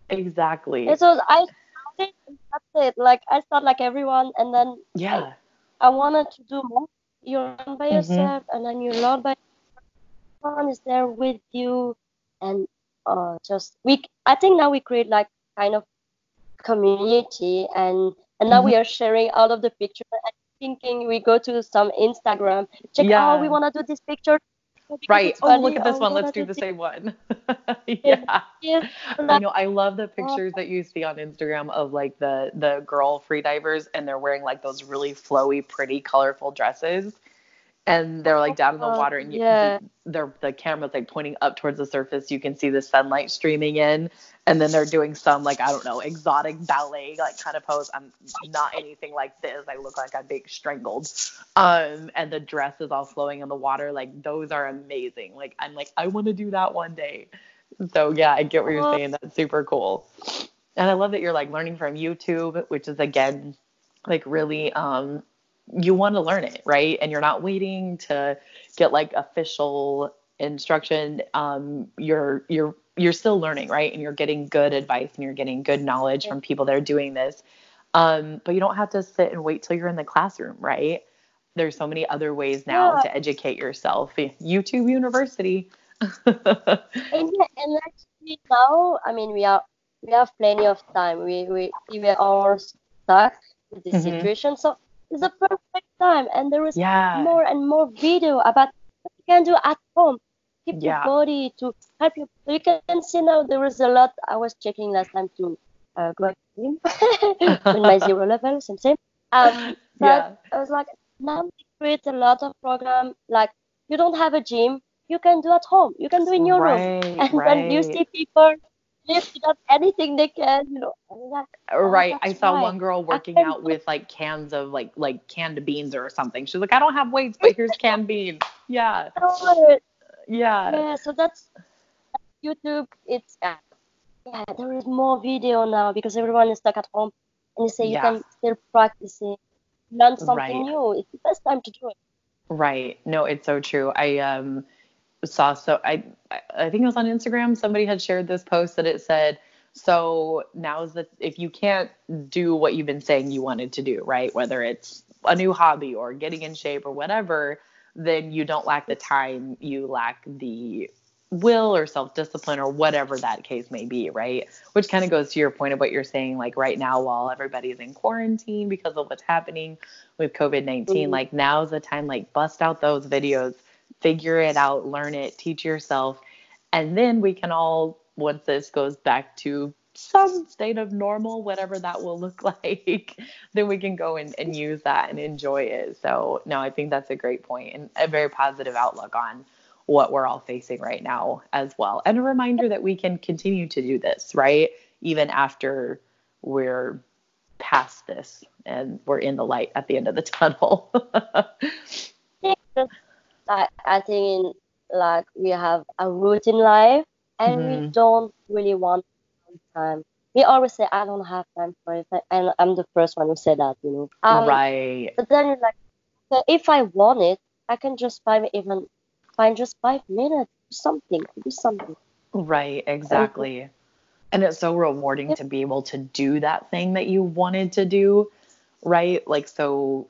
Exactly. And so I that's it. Like I start like everyone, and then Yeah. I wanted to do more. You learn by Mhm. yourself, and then you learn by someone is there with you, and uh, just we. I think now we create like kind of community, and and now we Mm-hmm. are sharing all of the pictures. And thinking we go to some Instagram, check. Yeah. Oh, we want to do this picture. Right. Oh, funny. look at this we one. wanna Let's do the same one. yeah. Yes. I know. I love the pictures that you see on Instagram of like the the girl freedivers and they're wearing like those really flowy, pretty, colorful dresses. And they're like down in the Oh, water and you, yeah. they're the camera's like pointing up towards the surface. You can see the sunlight streaming in. And then they're doing some like, I don't know, exotic ballet like kind of pose. I'm not anything like this. I look like I'm being strangled. Um, and the dress is all flowing in the water. Like those are amazing. Like I'm like, I want to do that one day. So yeah, I get what you're saying. That's super cool. And I love that you're like learning from YouTube, which is again like really um you want to learn it, right? And you're not waiting to get like official instruction. Um you're you're you're still learning, right? And you're getting good advice and you're getting good knowledge from people that are doing this. Um but you don't have to sit and wait till you're in the classroom, right? There's so many other ways now Yeah. to educate yourself. YouTube University. And, and actually now, I mean, we are we have plenty of time. We we we are all stuck with this Mhm. situation, so it's a perfect time. And there is yeah. more and more video about what you can do at home. Keep Yeah. your body to help you. You can see now there is a lot. I was checking last time to uh, go the gym with my zero level, same same. Um, but Yeah. I was like, now we create a lot of program. Like you don't have a gym, you can do at home. You can do in your room and right. then you see people lift up anything they can, you know. Like, oh, right. I saw right. one girl working out with like cans of like like canned beans or something. She's like, I don't have weights, but here's canned beans. Yeah. Yeah. Yeah. So that's YouTube. It's uh, yeah. There is more video now because everyone is stuck at home, and you say you Yeah. can still practice it, learn something Right. new. It's the best time to do it. Right. No, it's so true. I um saw so I I think it was on Instagram somebody had shared this post that it said so now's the if you can't do what you've been saying you wanted to do, right? Whether it's a new hobby or getting in shape or whatever, then you don't lack the time, you lack the will or self-discipline or whatever that case may be, right? Which kind of goes to your point of what you're saying like right now while everybody's in quarantine because of what's happening with COVID 19. Mhm. Like, now's the time, like, bust out those videos, figure it out, learn it, teach yourself. And then we can all, once this goes back to some state of normal, whatever that will look like, then we can go and, and use that and enjoy it. So, no, I think that's a great point and a very positive outlook on what we're all facing right now as well. And a reminder that we can continue to do this, right? Even after we're past this and we're in the light at the end of the tunnel. I, I think in, like we have a routine life and we Mhm. don't really want time. We always say I don't have time for it, and I'm the first one who said that, you know. Um, right. But then you're like, so if I want it, I can just find even find just five minutes, something, do something. Right, exactly. And it's so rewarding to be able to do that thing that you wanted to do, right? Like so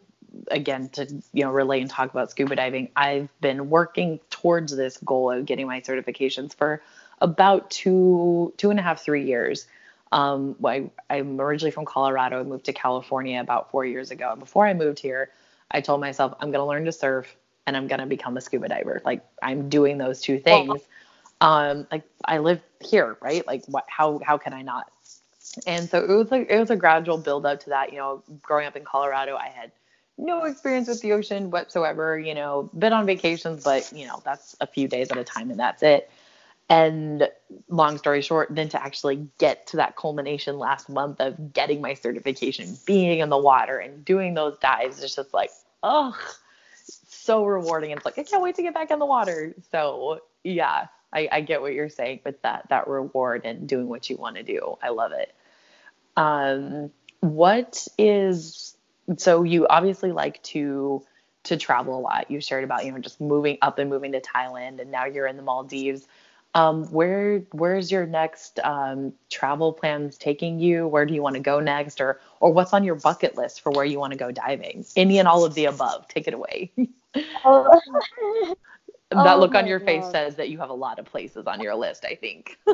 again to you know relate and talk about scuba diving, I've been working towards this goal of getting my certifications for about two two and a half, three years. Um, I, I'm originally from Colorado. I moved to California about four years ago. And before I moved here, I told myself I'm going to learn to surf and I'm going to become a scuba diver. Like I'm doing those two things. Um, like I live here, right? Like what, how, how can I not? And so it was like, it was a gradual build up to that, you know, growing up in Colorado, I had no experience with the ocean whatsoever, you know, been on vacations, but you know, that's a few days at a time and that's it. And long story short, then to actually get to that culmination last month of getting my certification, being in the water and doing those dives, it's just like, oh, so rewarding. It's like I can't wait to get back in the water. So yeah, I, I get what you're saying with that that reward and doing what you want to do. I love it. Um, what is so you obviously like to to travel a lot. You shared about you know just moving up and moving to Thailand, and now you're in the Maldives. Um, where where's your next um, travel plans taking you? Where do you want to go next, or or what's on your bucket list for where you want to go diving? Any and all of the above. Take it away. Oh, that Oh look on your face says that you have a lot of places on your list. I think.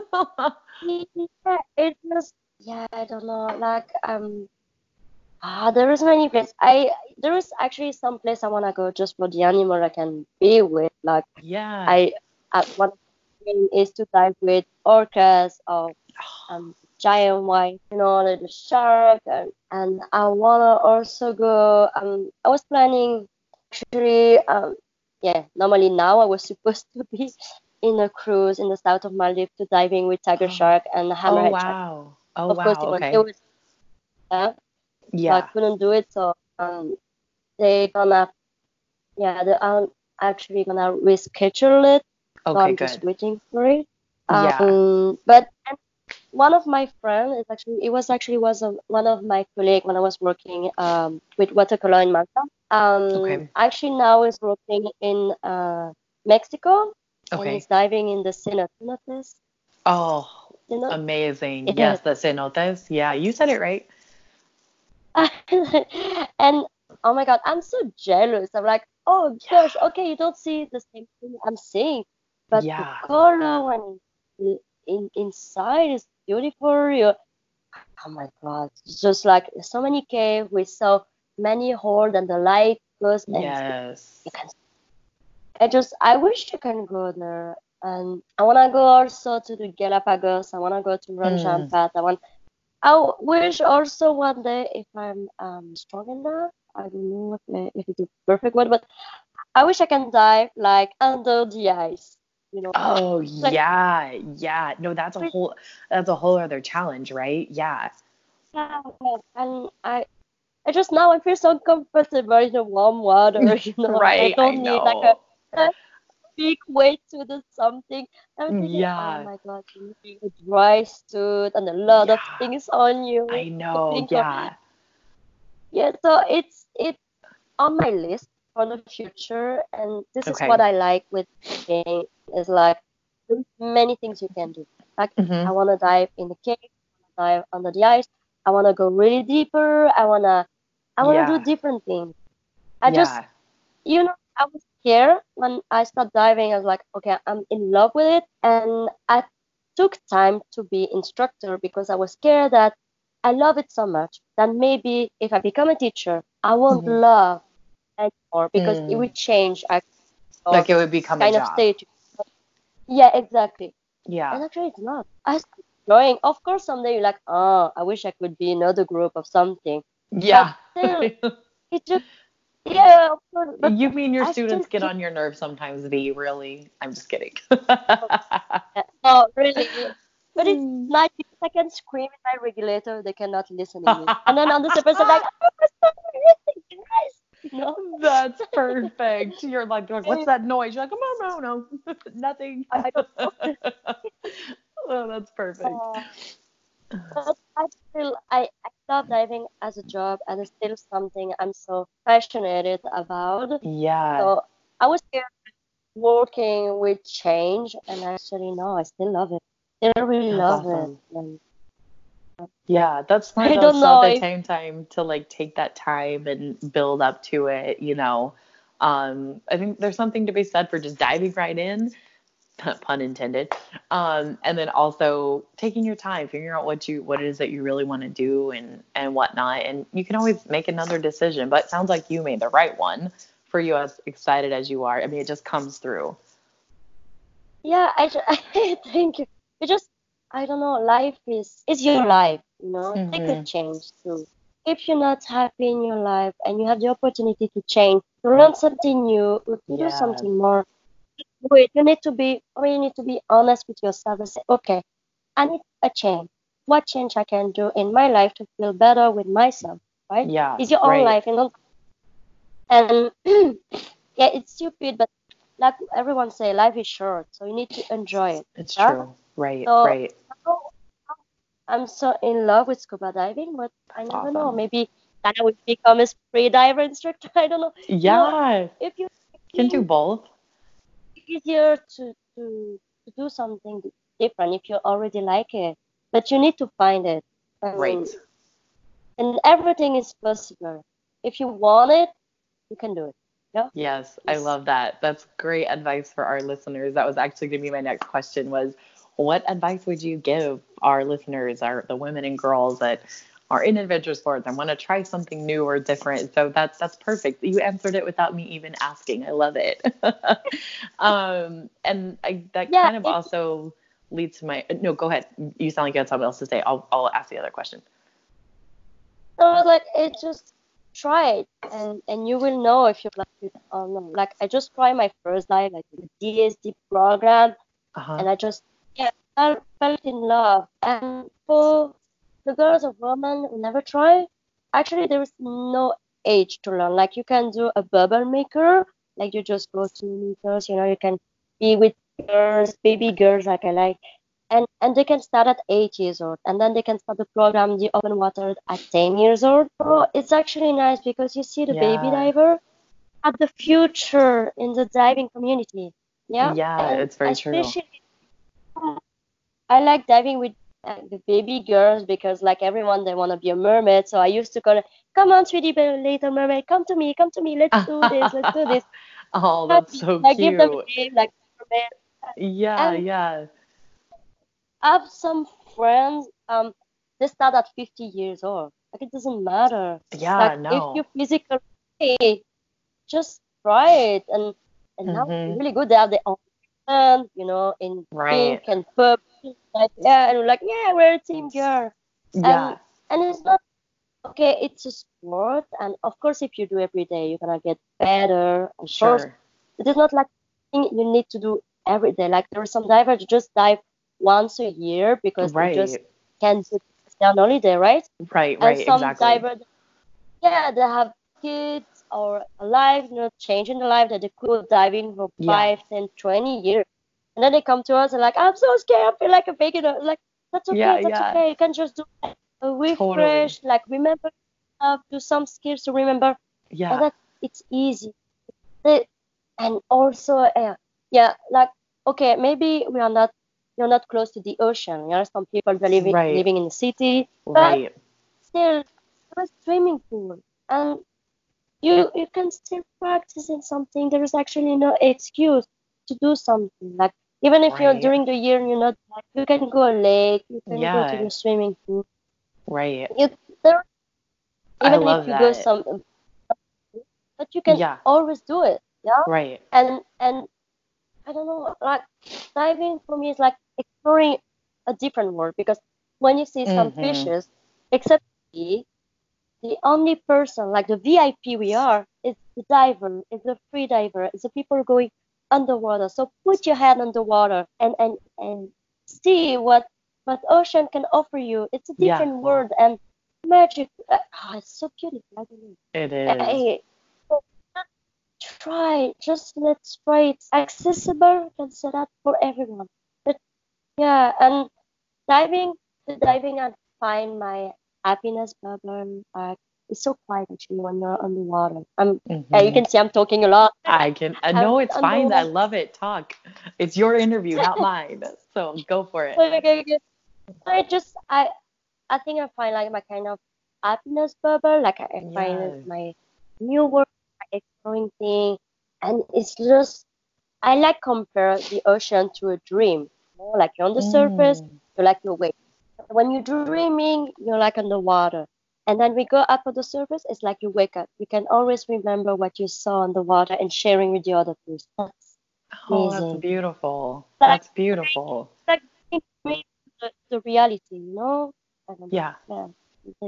yeah, it was yeah, I don't know, like um ah there is many places. I there is actually some place I wanna go just for the animal I can be with. Like yeah. I uh, one thing is to dive with orcas or um giant white, you know, the shark and, and I wanna also go um I was planning actually um yeah, normally now I was supposed to be in a cruise in the south of Maldives to diving with tiger Oh. shark and oh hammerhead shark. wow. Oh Of course, wow. was, Okay. was yeah, so I couldn't do it. So um, they gonna yeah, they are actually gonna reschedule it. So Okay. I'm just waiting for it. Yeah. Um, but one of my friends is actually it was actually was a, one of my colleague when I was working um, with watercolor in Malta. Um, Okay. actually now is working in uh, Mexico and he's diving in the cenotes. Oh, Ceno- amazing. Yeah. Yes, the cenotes. Yeah, you said it right. and oh my god, I'm so jealous. I'm like, oh gosh, okay, you don't see the same thing I'm seeing, but Yeah. the color when in, in inside is beautiful. You, oh my god, it's just like so many cave with so many holes and the light goes and Yes. you can. I just I wish you can go there. And I wanna go also to the Galapagos. I wanna go to Ranjan Mm. I want. I wish also one day if I'm um strong enough. I don't know if it's a perfect word, but I wish I can dive like under the ice. you know. Oh Like- yeah, yeah. No, that's a whole that's a whole other challenge, right? Yeah. Yeah, and I, I just now I feel so comfortable in the warm water, you know. Right, I I don't need like a big weight to do something. I'm thinking, Yeah. oh my god, you need a dry suit and a lot of things on you. I know. of- Yeah. Yeah, so it's it's on my list for the future, and this Okay. is what I like with skiing is like many things you can do. Like Mhm. I want to dive in the cave, dive under the ice. I want to go really deeper. I wanna I wanna Yeah. do different things. I just you know I was scared when I started diving. I was like, okay, I'm in love with it, and I took time to be instructor because I was scared that I love it so much that maybe if I become a teacher, I won't Mhm. love anymore because it would change. I Like it would become kind a of stage. Yeah, exactly. Yeah. And actually, it's not. I enjoying. Of course, someday you're like, oh, I wish I could be another group of something. Yeah. still, It just, yeah. But you mean your I students get on your nerves sometimes, V? Really? I'm just kidding. oh, really. But it's Hmm. nice because I can scream in my regulator. They cannot listen to me. and then on the surface, I'm like, oh, not guys. Know? That's perfect. You're like, like, what's that noise? You're like, oh, no, no, no, nothing. Oh, that's perfect. Uh, but I still, I, I love diving as a job, and it's still something I'm so passionate about. Yeah. So I was here working with change, and actually, no, I still love it. Still really That's love awesome. it. And Yeah, that's smart. I don't know the if- same time to like take that time and build up to it, you know. Um, I think there's something to be said for just diving right in, pun intended. Um, and then also taking your time, figuring out what you what it is that you really want to do and and whatnot. And you can always make another decision, but it sounds like you made the right one for you as excited as you are. I mean, it just comes through. yeah, I, I think it just, I don't know, life is, is your life, you know? Take a change too. If you're not happy in your life and you have the opportunity to change, to learn something new, to Yeah. do something more, do it. You need to be, or you need to be honest with yourself and say, okay, I need a change. What change I can do in my life to feel better with myself, right? Yeah. It's your own right. life, and don't. And yeah, it's stupid, but like everyone say, life is short, so you need to enjoy it. It's Yeah. true. Right. So- right. Oh, I'm so in love with scuba diving, but I never know. Maybe I would become a free diver instructor. I don't know. Yeah. If you Can do both. Easier to, to to do something different if you already like it, but you need to find it. And, Right. And everything is possible. If you want it, you can do it. Yeah. Yes, I love that. That's great advice for our listeners. That was actually going to be my next question was what advice would you give our listeners, our the women and girls that are in adventure sports and want to try something new or different? So that's that's perfect. You answered it without me even asking. I love it. um and I, that Yeah, kind of also leads to my no, go ahead. You sound like you had something else to say. I'll I'll ask the other question. I like, it just try it, and and you will know if you like it or not. Like I just tried my first dive, like the DSD program, Uh-huh. and I just yeah, I felt in love. And for the girls or women who never try, actually there is no age to learn. Like you can do a bubble maker, like you just go to meters. You know, you can be with girls, baby girls, like I like. And, and they can start at eight years old, and then they can start the program, the open water, at 10 years old. So it's actually nice because you see the baby diver at the future in the diving community. Yeah, Yeah, and it's very true. I like diving with uh, the baby girls because, like everyone, they want to be a mermaid. So I used to call, "Come on, sweetie, little mermaid, come to me, come to me, let's do this, let's do this." Oh, that's so I give them a name like mermaid. Yeah, and- yeah. I have some friends. Um, they start at 50 years old. Like it doesn't matter. Yeah, like no. if you physically just try it and and now Mhm. it's really good they have their own you know in Right. pink and purple like yeah and we're like yeah we're a team girl yeah. and it's not okay it's a sport and of course if you do every day you're gonna get better and course Sure. it is not like you need to do every day. Like there are some divers who just dive once a year because right. they just can't do it on holiday, right? Right, And right, some exactly. divers, yeah, they have kids or a life, you know, changing the life that they could go diving for Yeah. five, ten, twenty years. And then they come to us and like, I'm so scared, I feel like a know, Like, that's okay, Yeah, that's yeah. okay. You can just do a refresh, like remember stuff, do some skills to remember. Yeah. that it's easy. And also, uh, yeah, like okay, maybe we are not you're not close to the ocean. You know, some people are living Right. living in the city, but Right. still there's a swimming pool, and you you can still practice in something. There is actually no excuse to do something. Like even if you're during the year you're not, you can go a lake, you can go to the swimming pool. Right. You there, I even love if you go some, but you can Yeah. always do it. Yeah Right. and and I don't know, like diving for me is like exploring a different world because when you see some Mhm. fishes, except me, the only person like the VIP we are is the diver, is the free diver, is the people going underwater. So put your head underwater and and and see what what ocean can offer you. It's a Yeah. different world and magic. Uh, oh, it's so beautiful. I. It is. So try, just let's try. It's accessible, can set up for everyone. But yeah, and diving, the diving, and find my happiness bubble. It's so quiet actually when you're underwater. I'm, uh, you can see I'm talking a lot. I can. I know I'm it's fine. I love it. Talk. It's your interview, not mine. So go for it. Okay, okay. I just, I, I think I find like my kind of happiness bubble. Like I, I find it my new work, my exploring thing, and it's just I like compare the ocean to a dream. You know, like you're on the surface, Mm. you're like you're wake. When you're dreaming, you're like underwater. And then we go up on the surface, it's like you wake up. You can always remember what you saw on the water and sharing with the other person. That's Oh, that's amazing. beautiful. Like- That's beautiful. like the, the reality, you know? Know. Yeah. yeah.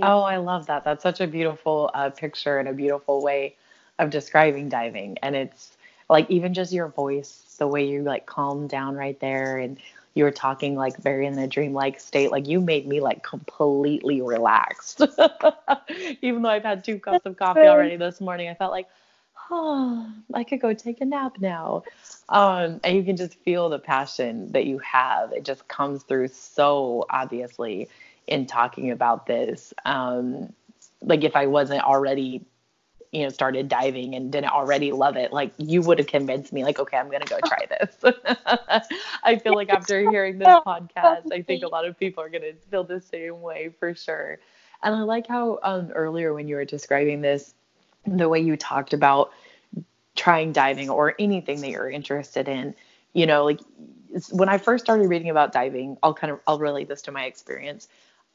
Oh, I love that. That's such a beautiful uh, picture and a beautiful way of describing diving. And it's like even just your voice, the way you like calm down right there, and you were talking like very in a dreamlike state. Like you made me like completely relaxed. even though I've had two cups of coffee already this morning, I felt like, oh, I could go take a nap now. Um, and you can just feel the passion that you have. It just comes through so obviously in talking about this. Um, like if I wasn't already, you know, started diving and didn't already love it, like you would have convinced me, like, okay, I'm gonna go try this. I feel like after hearing this podcast, I think a lot of people are gonna feel the same way for sure. And I like how um, earlier when you were describing this, the way you talked about trying diving or anything that you're interested in, you know, like when I first started reading about diving, I'll kind of I'll relate this to my experience.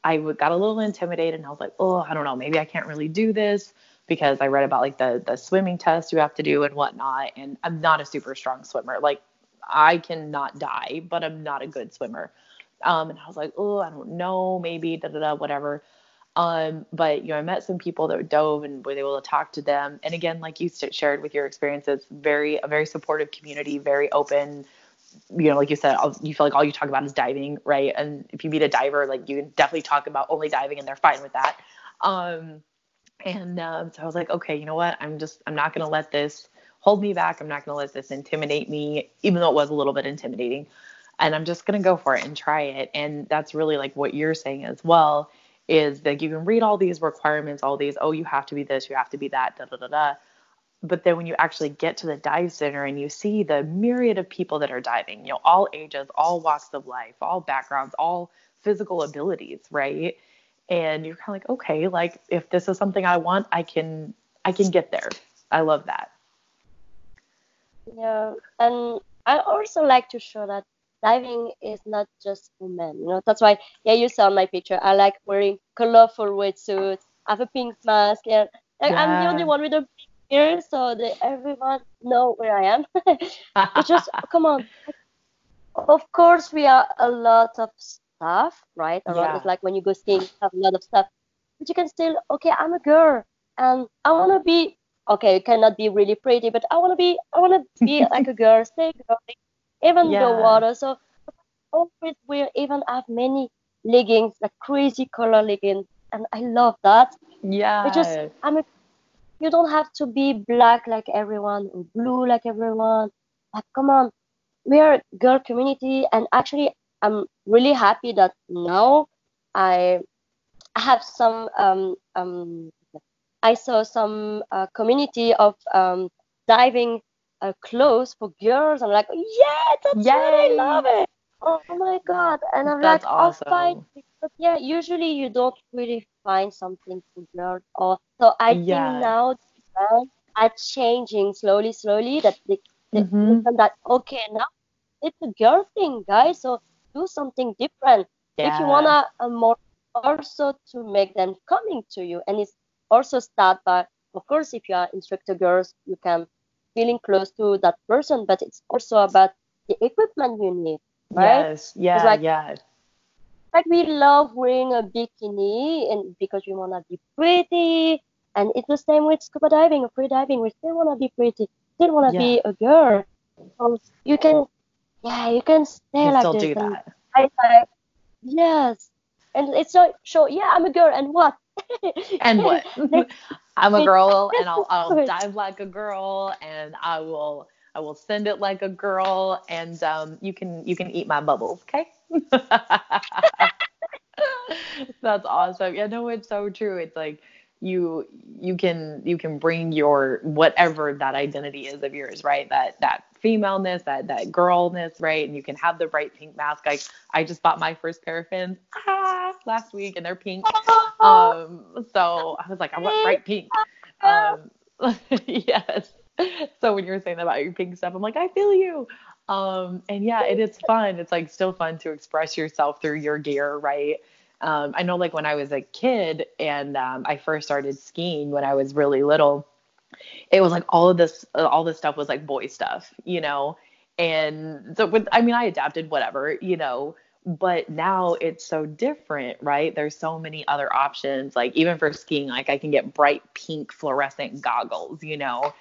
I got a little intimidated and I was like, oh, I don't know, maybe I can't really do this because I read about like the the swimming test you have to do and whatnot, and I'm not a super strong swimmer. Like I cannot die, but I'm not a good swimmer. Um, and I was like, oh, I don't know, maybe da da da, whatever. Um, but you know, I met some people that dove and was able to talk to them. And again, like you shared with your experiences, very a very supportive community, very open. You know, like you said, you feel like all you talk about is diving, right? And if you meet a diver, like you can definitely talk about only diving, and they're fine with that. Um, and um, so I was like, okay, you know what? I'm just I'm not gonna let this hold me back. I'm not gonna let this intimidate me, even though it was a little bit intimidating. And I'm just gonna go for it and try it. And that's really like what you're saying as well is that you can read all these requirements, all these, oh, you have to be this, you have to be that, da da da da. But then when you actually get to the dive center and you see the myriad of people that are diving, you know, all ages, all walks of life, all backgrounds, all physical abilities, right? And you're kind of like, okay, like if this is something I want, I can I can get there. I love that. Yeah, and I also like to show that diving is not just for men. You know, that's why yeah, you saw my picture. I like wearing colorful wetsuits. I have a pink mask. Yeah, like, I'm the only one with a pink ear, so that everyone know where I am. it's just come on. Of course, we are a lot of stuff, right? Around Yeah. it's like when you go skiing, you have a lot of stuff, but you can still okay. I'm a girl, and I want to be okay. You cannot be really pretty, but I want to be. I want to be like a girl. Stay girly. even the water. So always we even have many leggings, like crazy color leggings, and I love that. Yeah. It just I'm a, you don't have to be black like everyone or blue like everyone. Like come on, we are a girl community, and actually I'm really happy that now I have some um um I saw some uh, community of um diving uh, clothes for girls. I'm like, yeah, that's what I Yay! love it. Oh my god! And I'm That's like, I'll find. awesome. But yeah, usually you don't really find something for girls. Or so I think now are changing slowly, slowly. That they, they Mhm. that okay now it's a girl thing, guys. So do something different if you wanna uh, more also to make them coming to you and it's also start by of course if you are instructor girls you can feeling close to that person but it's also about the equipment you need right Yes. Yeah. like- yeah. like we love wearing a bikini and because we wanna be pretty and it's the same with scuba diving or free diving we still wanna be pretty still wanna be a girl so you can yeah you can stay You like still this do and that. I like, yes. And it's so, so yeah, I'm a girl, and what? And what? I'm a girl and I'll I'll dive like a girl and I will I will send it like a girl and um you can you can eat my bubbles, okay? That's awesome. Yeah, no, it's so true. It's like you you can you can bring your whatever that identity is of yours, right? That that femaleness, that that girlness, right? And you can have the bright pink mask. Like I just bought my first pair of fins ah, last week and they're pink. Um, so I was like, I want bright pink. Um, yes. So when you were saying about your pink stuff, I'm like, I feel you. Um, and yeah, it is fun. It's like still fun to express yourself through your gear, right? Um, I know like when I was a kid and um, I first started skiing when I was really little, it was like all of this, uh, all this stuff was like boy stuff, you know? And so with, I mean, I adapted whatever, you know, but now it's so different, right? There's so many other options. Like even for skiing, like I can get bright pink fluorescent goggles, you know?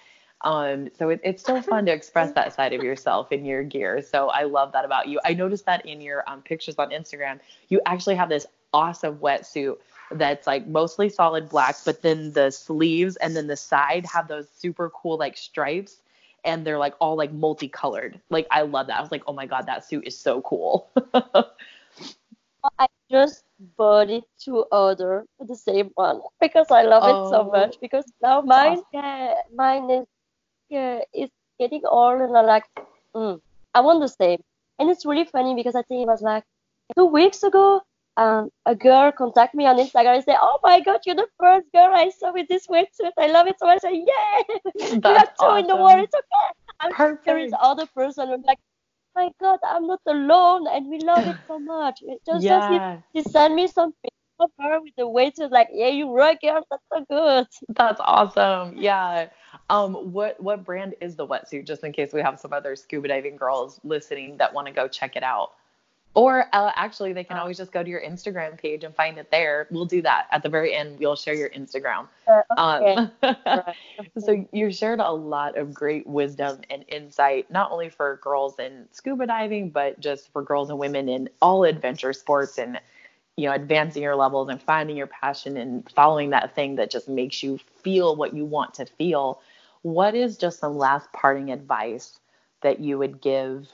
Um, so it, it's still fun to express that side of yourself in your gear. So I love that about you. I noticed that in your um, pictures on Instagram, you actually have this awesome wetsuit that's like mostly solid black, but then the sleeves and then the side have those super cool like stripes and they're like all like multicolored. Like I love that. I was like, oh my god, that suit is so cool. I just bought it to order the same one because I love it so Oh. much. Because now mine, awesome. yeah, mine is, yeah, it's getting old, and I'm like, mm, I want the same. And it's really funny because I think it was like two weeks ago. Um, a girl contact me on Instagram and say, "Oh my God, you're the first girl I saw with this wetsuit. I love it so much." I said, "Yeah, we have two in the world. It's okay." I'm sure there is other person I'm like, "My God, I'm not alone, and we love it so much." It just just Yeah, she sent me some pictures of her with the wetsuit, like, "Yeah, you rock, girl. That's so good." that's awesome. Yeah. Um, what what brand is the wetsuit? Just in case we have some other scuba diving girls listening that want to go check it out. Or uh, actually, they can Uh, always just go to your Instagram page and find it there. We'll do that at the very end. We'll share your Instagram. Uh, okay. Um, so you shared a lot of great wisdom and insight, not only for girls in scuba diving, but just for girls and women in all adventure sports and you know advancing your levels and finding your passion and following that thing that just makes you feel what you want to feel. What is just some last parting advice that you would give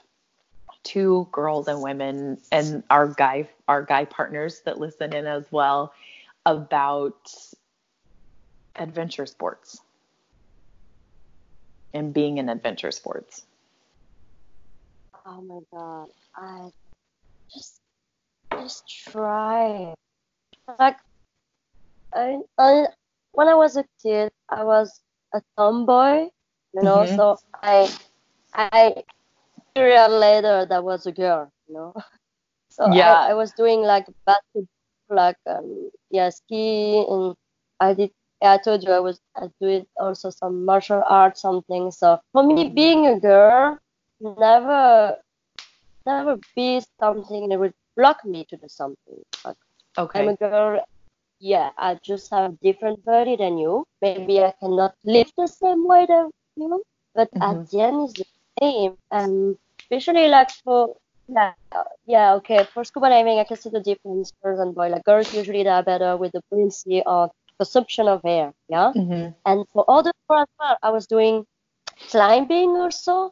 to girls and women and our guy our guy partners that listen in as well about adventure sports and being in adventure sports. Oh my God, I just just try. Like, I, I when I was a kid, I was a tomboy, you know. Mhm. So I I later that was a girl, you know. So Yeah. I, I was doing like basketball, like um, yeah, ski, and I did. Yeah, I told you I was I doing also some martial arts, something. So for me, being a girl never never be something that would block me to do something. Like, okay. I'm a girl. Yeah, I just have different body than you. Maybe I cannot live the same way that you, but Mhm. at the end it's the same. And especially like for yeah, yeah, okay. For scuba diving, I can see the difference girls and boys. Like girls usually they are better with the buoyancy or consumption of air, yeah. Mhm. And for other girls as well, I was doing climbing also,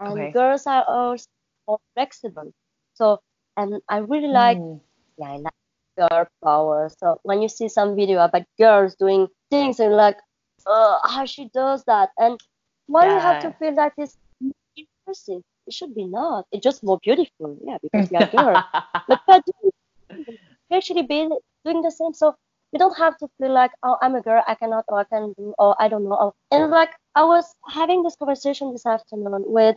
and Okay. girls are also more flexible. So, and I really like, Mm. yeah, I like girl power. So when you see some video about girls doing things, and like, uh, how she does that, and why you have to feel that it's impressive? It should be not. It's just more beautiful, yeah, because we are girls. But we are doing, we actually be doing the same. So you don't have to feel like, oh, I'm a girl, I cannot, or I can do, or I don't know. Or, and like I was having this conversation this afternoon with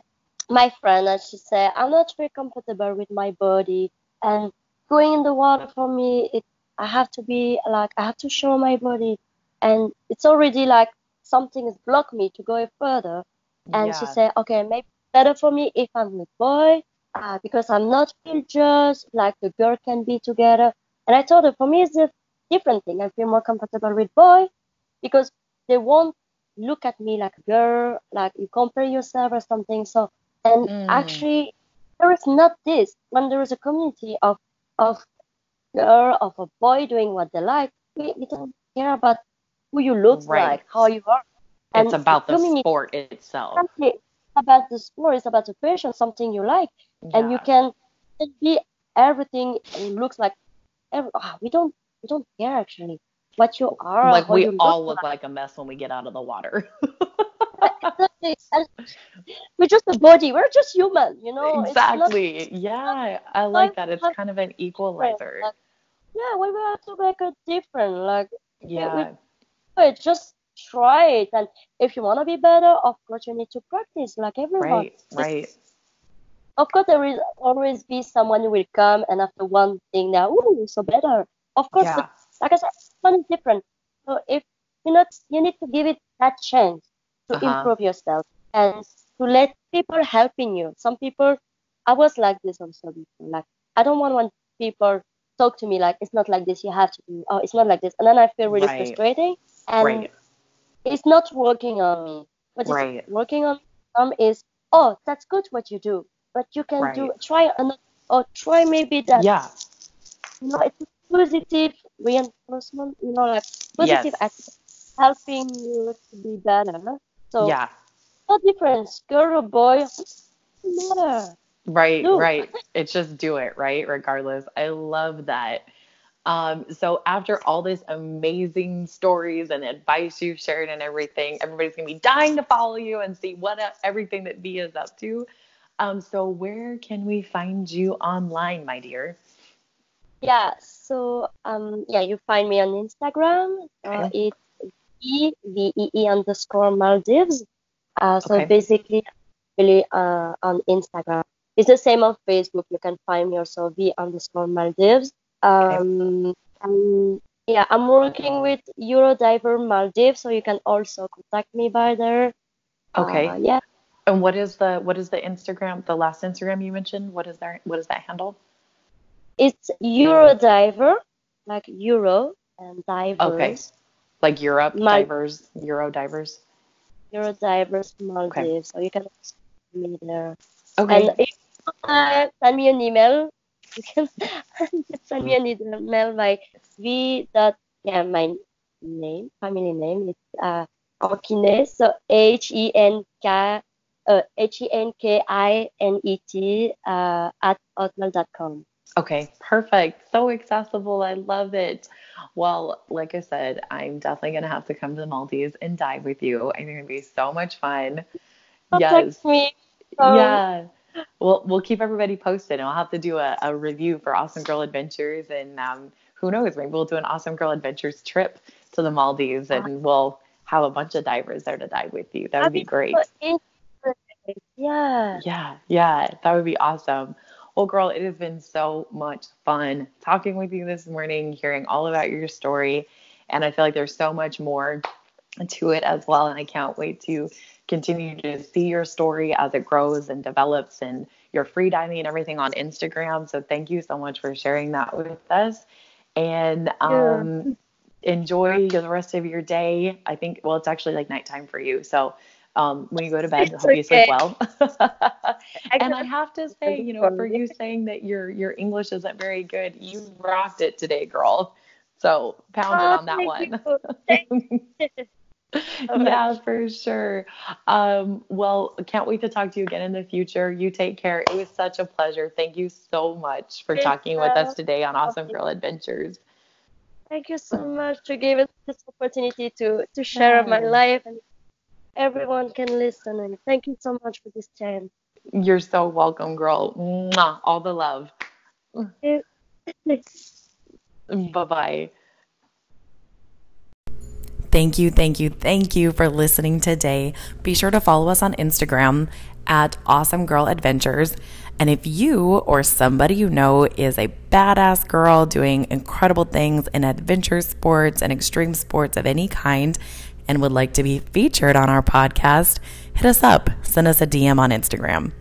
my friend, and she said, I'm not very comfortable with my body, and going in the water for me, it I have to be like I have to show my body, and it's already like something has blocked me to go further. And she said, okay, maybe better for me if I'm with boy, uh, because I'm not feel judged like the girl can be together. And I told her, for me, it's a different thing. I feel more comfortable with boy because they won't look at me like a girl, like you compare yourself or something. So, and Mm. actually, there is not this. When there is a community of of girl of a boy doing what they like, we, we don't care about who you look Right. like, how you are. It's about the community- sport itself. Exactly. About the sport, it's about the passion, something you like, and you can be everything. It looks like every, ah, we don't we don't care actually what you are. like we all look like a mess when we get out of the water. We're just a body. We're just human, you know. It's not- exactly. Yeah, I like that. It's kind of an equalizer. Like, yeah, we have to make it different. Like, Yeah. wait, just try it. And if you want to be better, of course, you need to practice like everyone. Right. Right. Of course, there will always be someone who will come and after one thing now, ooh, so better. Of course, Yeah. but like I said, everyone is different. So if you not, you need to give it that chance to Uh-huh. improve yourself and to let people helping you. Some people, I was like this also before. Like I don't want when people talk to me like it's not like this. You have to do. Oh, it's not like this, and then I feel really Right. frustrating, and Right. It's not working on me. What is Right. working on some is oh, that's good what you do, but you can do try another or try maybe that. Yeah. You know, it's a positive reinforcement. You know, like positive Yes. attitude helping you to be better. So Yeah. no difference, girl or boy, matter. Right, Do. right. It's just do it, right? Regardless. I love that. Um, so after all this amazing stories and advice you've shared and everything, everybody's gonna be dying to follow you and see what uh, everything that V is up to. Um, so where can we find you online, my dear? Yeah, so um yeah, you find me on Instagram. Uh, Okay. it's E V E E underscore Maldives. Uh, so Okay. basically, really uh on Instagram. It's the same on Facebook. You can find me also V underscore Maldives. Um, and yeah, I'm working with Eurodiver Maldives, so you can also contact me by there. Okay. Uh, yeah, And what is the what is the Instagram, the last Instagram you mentioned? What is that what is that handle? it's Eurodiver, like Euro and divers. Okay. Like Europe Mal- divers, Euro divers. Eurodivers Maldives. So you can me there. Okay. And if you uh, send me an email, you can send me an email by v dot yeah my name family name it's uh Ankine so H E N K uh, H E N K I N E T uh, at hotmail.com. Okay, perfect. So accessible. I love it. Well, like I said, I'm definitely going to have to come to the Maldives and dive with you. I think it'd be so much fun. Yes. Contact me. Um, Yeah. We'll, we'll keep everybody posted and I'll have to do a, a review for Awesome Girl Adventures. And um, who knows, maybe we'll do an Awesome Girl Adventures trip to the Maldives and we'll have a bunch of divers there to dive with you. That would be great. so. Yeah. Yeah, yeah, that would be awesome. Well, girl, it has been so much fun talking with you this morning, hearing all about your story. And I feel like there's so much more to it as well. And I can't wait to continue to see your story as it grows and develops and your free diving and everything on Instagram. So thank you so much for sharing that with us. And um, enjoy the rest of your day. I think, well, it's actually like nighttime for you. So um, when you go to bed. It's Hope okay. you sleep well. and I have to say, you know, for you saying that your your English isn't very good, you rocked it today, girl. So pound oh, it on that one. yeah, for sure. Um, well, can't wait to talk to you again in the future. You take care. It was such a pleasure. Thank you so much for talking with us today on Awesome Girl Adventures. Thank you so much to give us this opportunity to to share my life and everyone can listen. And thank you so much for this chance. You're so welcome, girl. Mwah, all the love. bye bye. Thank you, thank you, thank you for listening today. Be sure to follow us on Instagram at Awesome Girl Adventures. And if you or somebody you know is a badass girl doing incredible things in adventure sports and extreme sports of any kind and would like to be featured on our podcast, hit us up. Send us a DM on Instagram.